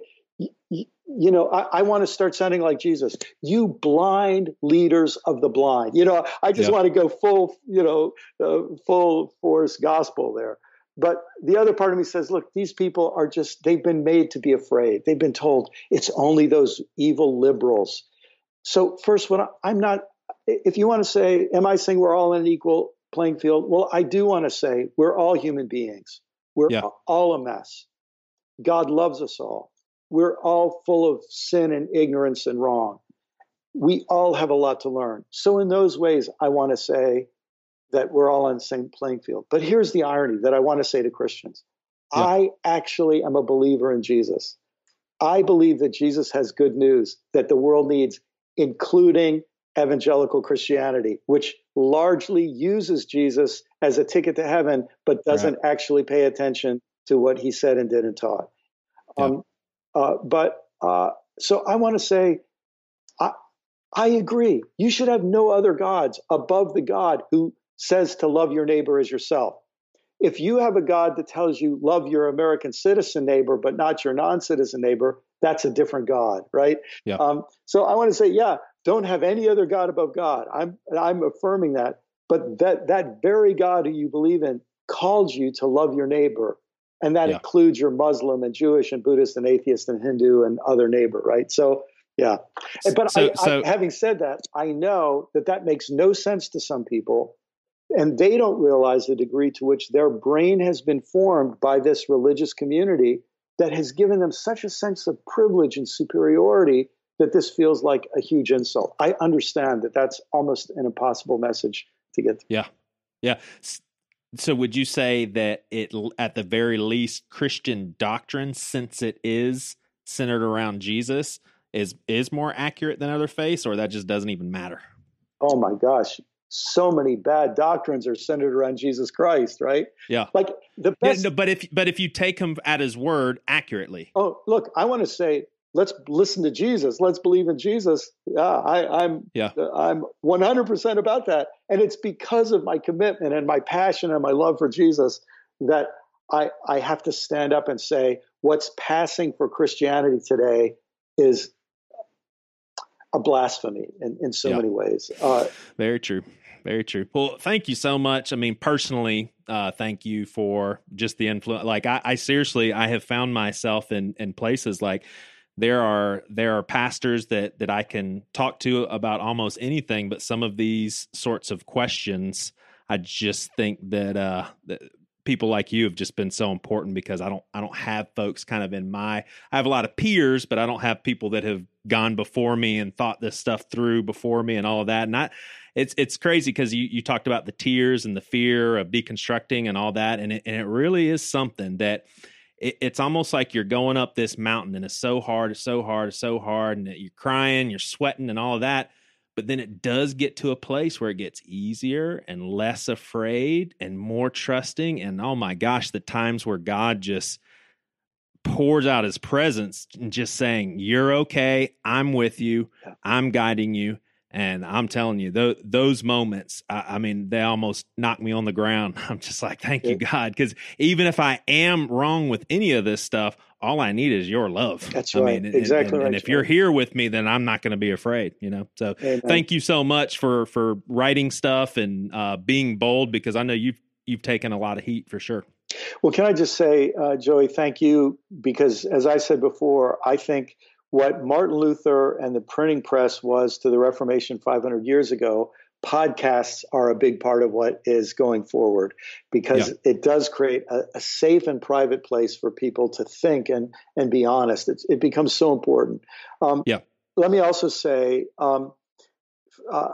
you know, I, I want to start sounding like Jesus. You blind leaders of the blind. You know, I just want to go full, you know, uh, full force gospel there. But the other part of me says, look, these people are just, they've been made to be afraid. They've been told it's only those evil liberals. so first, what I, am not. If you want to say, am I saying we're all in an equal playing field? Well, I do want to say we're all human beings. We're Yeah. all a mess. God loves us all. We're all full of sin and ignorance and wrong. We all have a lot to learn. So, in those ways, I want to say that we're all on the same playing field. But here's the irony that I want to say to Christians Yeah. I actually am a believer in Jesus. I believe that Jesus has good news that the world needs, including evangelical Christianity, which largely uses Jesus as a ticket to heaven, but doesn't actually pay attention to what he said and did and taught. Yeah. Um, uh, but uh, so I want to say, I, I agree. You should have no other gods above the God who says to love your neighbor as yourself. If you have a God that tells you love your American citizen neighbor, but not your non citizen neighbor, that's a different God, right? Yeah. Um, so I want to say, yeah, don't have any other God above God. I'm, I'm affirming that. But that, that very God who you believe in calls you to love your neighbor. And that Yeah. includes your Muslim and Jewish and Buddhist and atheist and Hindu and other neighbor, right? So, yeah. But So- I, so- I, having said that, I know that that makes no sense to some people. And they don't realize the degree to which their brain has been formed by this religious community that has given them such a sense of privilege and superiority that this feels like a huge insult. I understand that that's almost an impossible message to get. To. Yeah. Yeah. So would you say that it at the very least Christian doctrine since it is centered around Jesus is is more accurate than other faiths or that just doesn't even matter? Oh my gosh, so many bad doctrines are centered around Jesus Christ, right? Yeah. Like the Yeah, best. no, but if but if you take him at his word accurately. Oh, look, I want to say, let's listen to Jesus. Let's believe in Jesus. Yeah, I, I'm, Yeah. I'm 100% about that, and it's because of my commitment and my passion and my love for Jesus that I, I have to stand up and say, what's passing for Christianity today is a blasphemy in, in so Yeah. many ways. Uh, Very true. Very true. Well, thank you so much. I mean, personally, uh, thank you for just the influence. Like, I, I seriously, I have found myself in in places like there are there are pastors that that I can talk to about almost anything, but some of these sorts of questions, I just think that uh, that people like you have just been so important because I don't I don't have folks kind of in my I have a lot of peers, but I don't have people that have gone before me and thought this stuff through before me and all of that. And I, it's it's crazy because you you talked about the tears and the fear of deconstructing and all that, and it and it really is something that. It, it's almost like you're going up this mountain and it's so hard, it's so hard, it's so hard, and you're crying, you're sweating, and all of that. But then it does get to a place where it gets easier and less afraid and more trusting. And oh my gosh, the times where God just pours out his presence and just saying, You're okay. I'm with you. I'm guiding you. And I'm telling you, th- those moments, I, I mean, they almost knock me on the ground. I'm just like, Thank you, God. Because even if I am wrong with any of this stuff, all I need is your love. That's I right. mean, and- Exactly and, right, And if you're here with me, then I'm not going to be afraid, you know? So Amen. thank you so much for, for writing stuff and uh, being bold because I know you've, you've taken a lot of heat for sure. Well, can I just say, uh, Joey, thank you because, as I said before, I think what Martin Luther and the printing press was to the Reformation 500 years ago, podcasts are a big part of what is going forward because it does create a, a safe and private place for people to think and and be honest. It's, it becomes so important. Um, Yeah. Let me also say. Um, uh,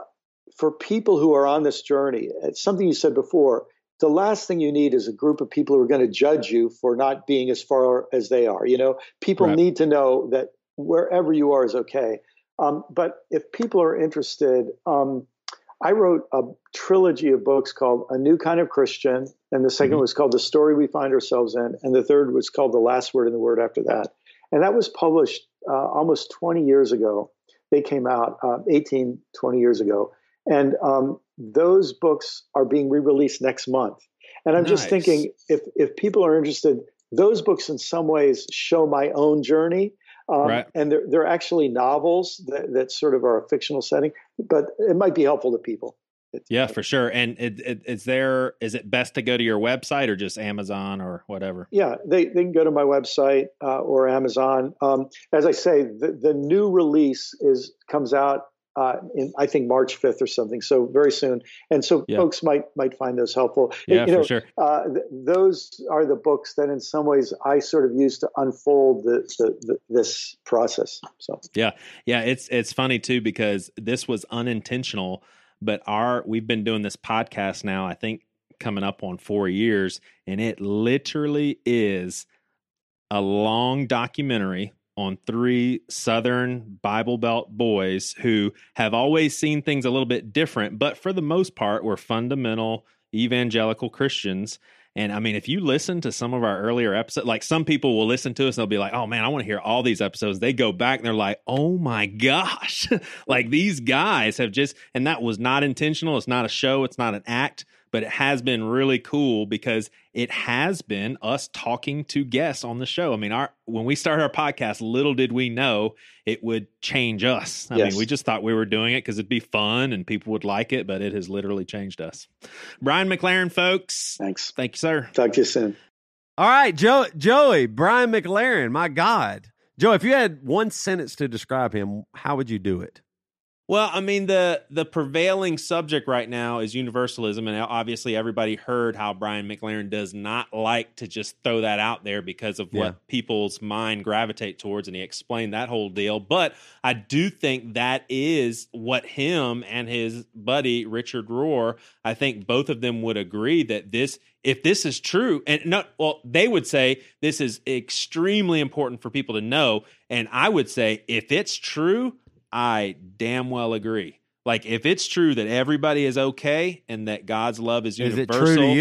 for people who are on this journey, it's something you said before the last thing you need is a group of people who are going to judge you for not being as far as they are. You know, people Right. need to know that wherever you are is okay. Um, but if people are interested, um, I wrote a trilogy of books called A New Kind of Christian, and the 2nd Mhm. was called The Story We Find Ourselves In, and the third was called The Last Word in the Word After That. And that was published uh, almost 20 years ago. They came out uh, 18, 20 years ago. And um, those books are being re-released next month. And I'm just thinking, if if people are interested, those books in some ways show my own journey, um, Right. and they're they're actually novels that, that sort of are a fictional setting, but it might be helpful to people. It's- Yeah, for sure. And it, it, is there is it best to go to your website or just Amazon or whatever? Yeah, they, they can go to my website uh, or Amazon. Um, as I say, the, the new release is comes out uh, in I think March 5th or something. So very soon, and so Yeah. folks might might find those helpful. Yeah, you know, for sure. Uh, th- those are the books that, in some ways, I sort of use to unfold the, the, the, this process. So yeah, Yeah, it's it's funny too because this was unintentional, but our we've been doing this podcast now. I think coming up on four years, and it literally is a long documentary on three Southern Bible Belt boys who have always seen things a little bit different, but for the most part, were fundamental evangelical Christians. And I mean, if you listen to some of our earlier episodes, like some people will listen to us and they'll be like, oh man, I want to hear all these episodes. They go back and they're like, oh my gosh, like these guys have just, and that was not intentional. It's not a show, it's not an act, but it has been really cool because it has been us talking to guests on the show. I mean, our when we started our podcast, little did we know it would change us. I Yes. mean, we just thought we were doing it because it'd be fun and people would like it, but it has literally changed us. Brian McLaren, folks. thanks. Thank you, sir. Talk to you soon. All right, Joe, Joey, Brian McLaren, my God. Joe, if you had one sentence to describe him, how would you do it? Well, I mean the the prevailing subject right now is universalism, and obviously everybody heard how Brian McLaren does not like to just throw that out there because of what people's mind gravitate towards, and he explained that whole deal. But I do think that is what him and his buddy Richard Rohr, I think both of them would agree that this, if this is true, and no, well, they would say this is extremely important for people to know, and I would say if it's true. I damn well agree. Like if it's true that everybody is okay and that God's love is universal, Is it true to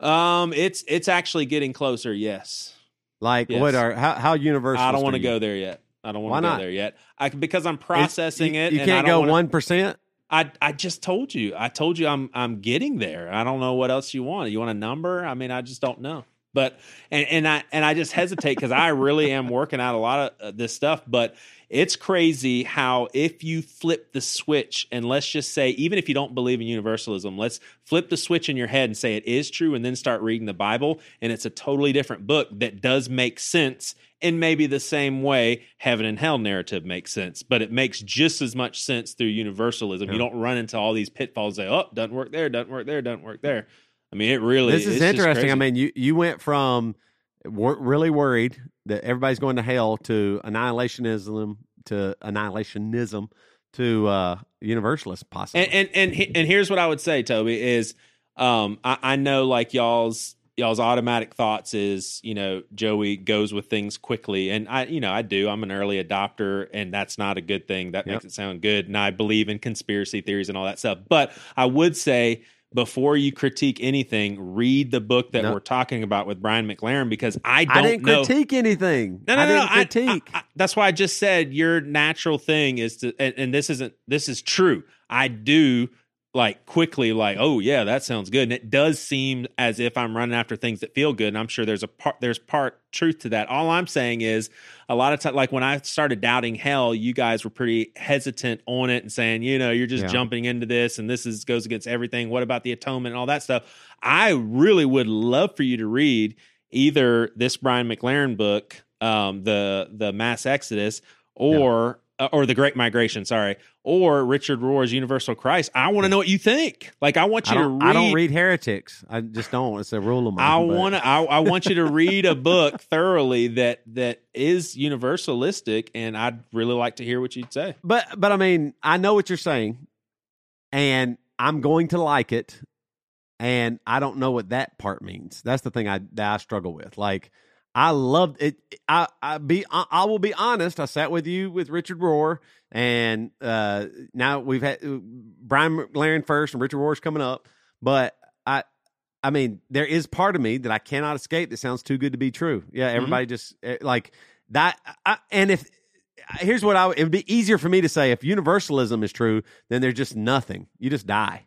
you? Um, it's it's actually getting closer. Yes, Like Yes. what are how how universal? I don't want to go there yet. I don't want to go there yet. I because I'm processing you, it. You and can't don't go one percent. I I just told you. I told you I'm I'm getting there. I don't know what else you want. You want a number? I mean, I just don't know. But and and I and I just hesitate because I really am working out a lot of uh, this stuff. But it's crazy how if you flip the switch and let's just say even if you don't believe in universalism, let's flip the switch in your head and say it is true, and then start reading the Bible, and it's a totally different book that does make sense in maybe the same way heaven and hell narrative makes sense, but it makes just as much sense through universalism. Yeah. You don't run into all these pitfalls. Say, oh, doesn't work there, doesn't work there, doesn't work there. I mean, it really. This is interesting. I mean, you you went from wor- really worried that everybody's going to hell to annihilationism to annihilationism to uh universalist possibly. and and and, and here's what I would say, Toby is, um, I, I know like y'all's y'all's automatic thoughts is you know Joey goes with things quickly, and I you know I do. I'm an early adopter, and that's not a good thing. That Yep. makes it sound good, and I believe in conspiracy theories and all that stuff. But I would say. Before you critique anything, read the book that No. we're talking about with Brian McLaren because I don't I didn't know. critique anything. No, no, I no. didn't I- critique. I- that's why I just said your natural thing is to, and, and this isn't. This is true. I do like quickly, like, oh yeah, that sounds good, and it does seem as if I'm running after things that feel good. And I'm sure there's a part, there's part truth to that. All I'm saying is, a lot of times, like when I started doubting hell, you guys were pretty hesitant on it and saying, you know, you're just Yeah. jumping into this, and this is goes against everything. What about the atonement and all that stuff? I really would love for you to read either this Brian McLaren book, um, the the Mass Exodus, or uh, or the Great Migration, sorry, or Richard Rohr's Universal Christ. I want to know what you think. Like, I want you don't, to read. I don't read heretics. I just don't. It's a rule of mine. I want to. I, I want you to read a book thoroughly that that is universalistic, and I'd really like to hear what you'd say. But but I mean, I know what you're saying, and I'm going to like it, and I don't know what that part means. That's the thing I that I struggle with. Like I loved it. I I be I, I will be honest. I sat with you with Richard Rohr, and uh, now we've had Brian McLaren first, and Richard Rohr's coming up. But I I mean, there is part of me that I cannot escape. That sounds too good to be true. Yeah, everybody just eh, like that. I, and if here's what I would, it would be easier for me to say if universalism is true, then there's just nothing. You just die.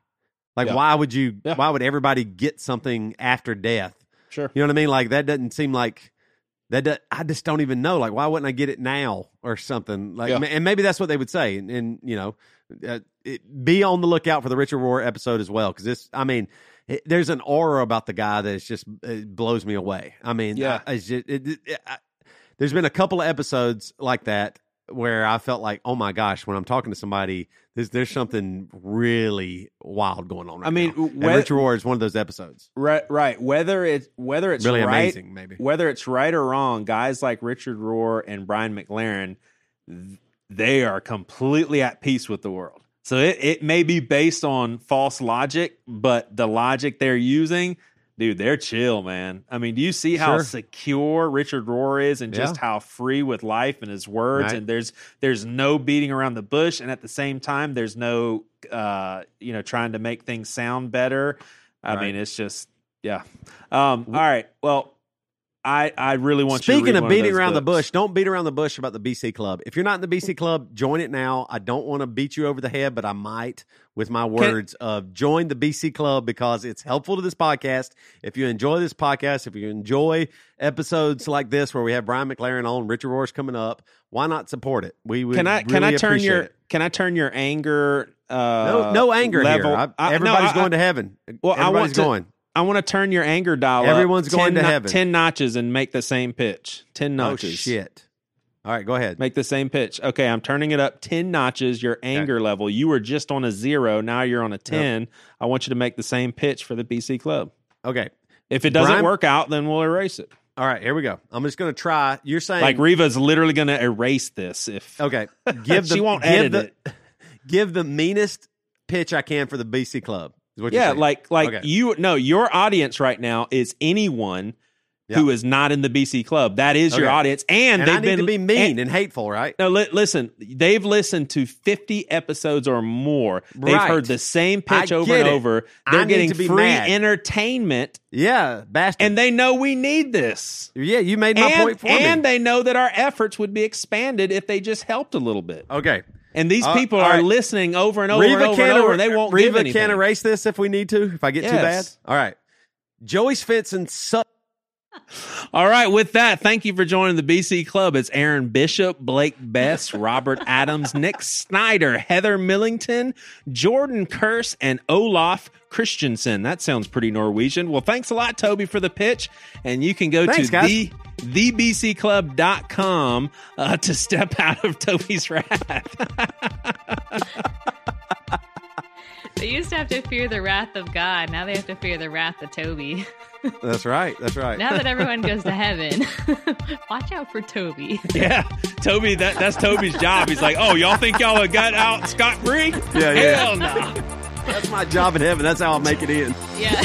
Like, Yeah. why would you? Yeah. Why would everybody get something after death? Sure. You know what I mean? Like that doesn't seem like that. do- I just don't even know. Like, why wouldn't I get it now or something? Like, Yeah. and maybe that's what they would say. And, and you know, uh, it, be on the lookout for the Richard Rohr episode as well because this. I mean, it, there's an aura about the guy that just blows me away. I mean, Yeah. I, it's just, it, I, there's been a couple of episodes like that where I felt like, oh my gosh, when I'm talking to somebody, there's there's something really wild going on. Right I mean, now. And whe- Richard Rohr is one of those episodes. Right, right. Whether it's whether it's Really right, amazing, maybe. whether it's right or wrong, guys like Richard Rohr and Brian McLaren, they are completely at peace with the world. So it, it may be based on false logic, but the logic they're using, dude, they're chill, man. I mean, do you see how Sure. secure Richard Rohr is and just Yeah. how free with life and his words? Right. And there's there's no beating around the bush, and at the same time, there's no uh, you know trying to make things sound better. I Right. mean, it's just yeah. Um, all right. Well, I I really want you. Speaking of beating those around the bush, don't beat around the bush about the BC Club. If you're not in the BC Club, join it now. I don't want to beat you over the head, but I might with my words of join the BC Club because it's helpful to this podcast. If you enjoy this podcast, if you enjoy episodes like this where we have Brian McLaren on, Richard Rohr's coming up, why not support it? We would Can I can I turn your it. can I turn your anger? Uh, no no anger level? here. I, I- no, everybody's I- going to heaven. Well, I everybody's want to- going. I want to turn your anger dial. Everyone's up going 10 to no- heaven. Ten notches and make the same pitch. 10 notches. shit! All right, go ahead. Make the same pitch. Okay, I'm turning it up 10 notches, your anger level. You were just on a zero. Now you're on a 10. I want you to make the same pitch for the BC Club. Okay. If it doesn't Brian- work out, then we'll erase it. All right, here we go. I'm just going to try. You're saying Like Reva's literally going to erase this if Okay. Give the She won't edit the, Give the meanest pitch I can for the BC club. Yeah, like like Okay. you no, your audience right now is anyone Yeah. who is not in the BC Club. That is your audience, and, and they've I need been to be mean and- and, hateful, right? no, li- listen, they've listened to 50 episodes or more. They've Right. heard the same pitch I over and it. over. They're need getting free mad. entertainment, Yeah, bastard. and they know we need this. yeah, you made my and point for and me. And they know that our efforts would be expanded if they just helped a little bit. okay. And these Uh, people are right. listening over and over Reva and over and over. er- They won't Reva give anything. can erase this if we need to. If I get too bad. Yes. All right. Joey Svendsen sucks. All right, with that, thank you for joining the BC Club. It's Aaron Bishop, Blake Best, Robert Adams, Nick Snyder, Heather Millington, Jordan Curse, and Olaf Christensen. That sounds pretty Norwegian. Well, thanks a lot, Toby, for the pitch. And you can go Thanks, to guys. the thebcclub.com uh, to step out of Toby's wrath. They used to have to fear the wrath of God. Now they have to fear the wrath of Toby. That's right. That's right. Now that everyone goes to heaven, watch out for Toby. yeah, Toby, that, that's Toby's job. He's like, oh, y'all think y'all have got out scot free? Yeah, yeah. Hell no. That's my job in heaven. That's how I'll make it in. Yeah.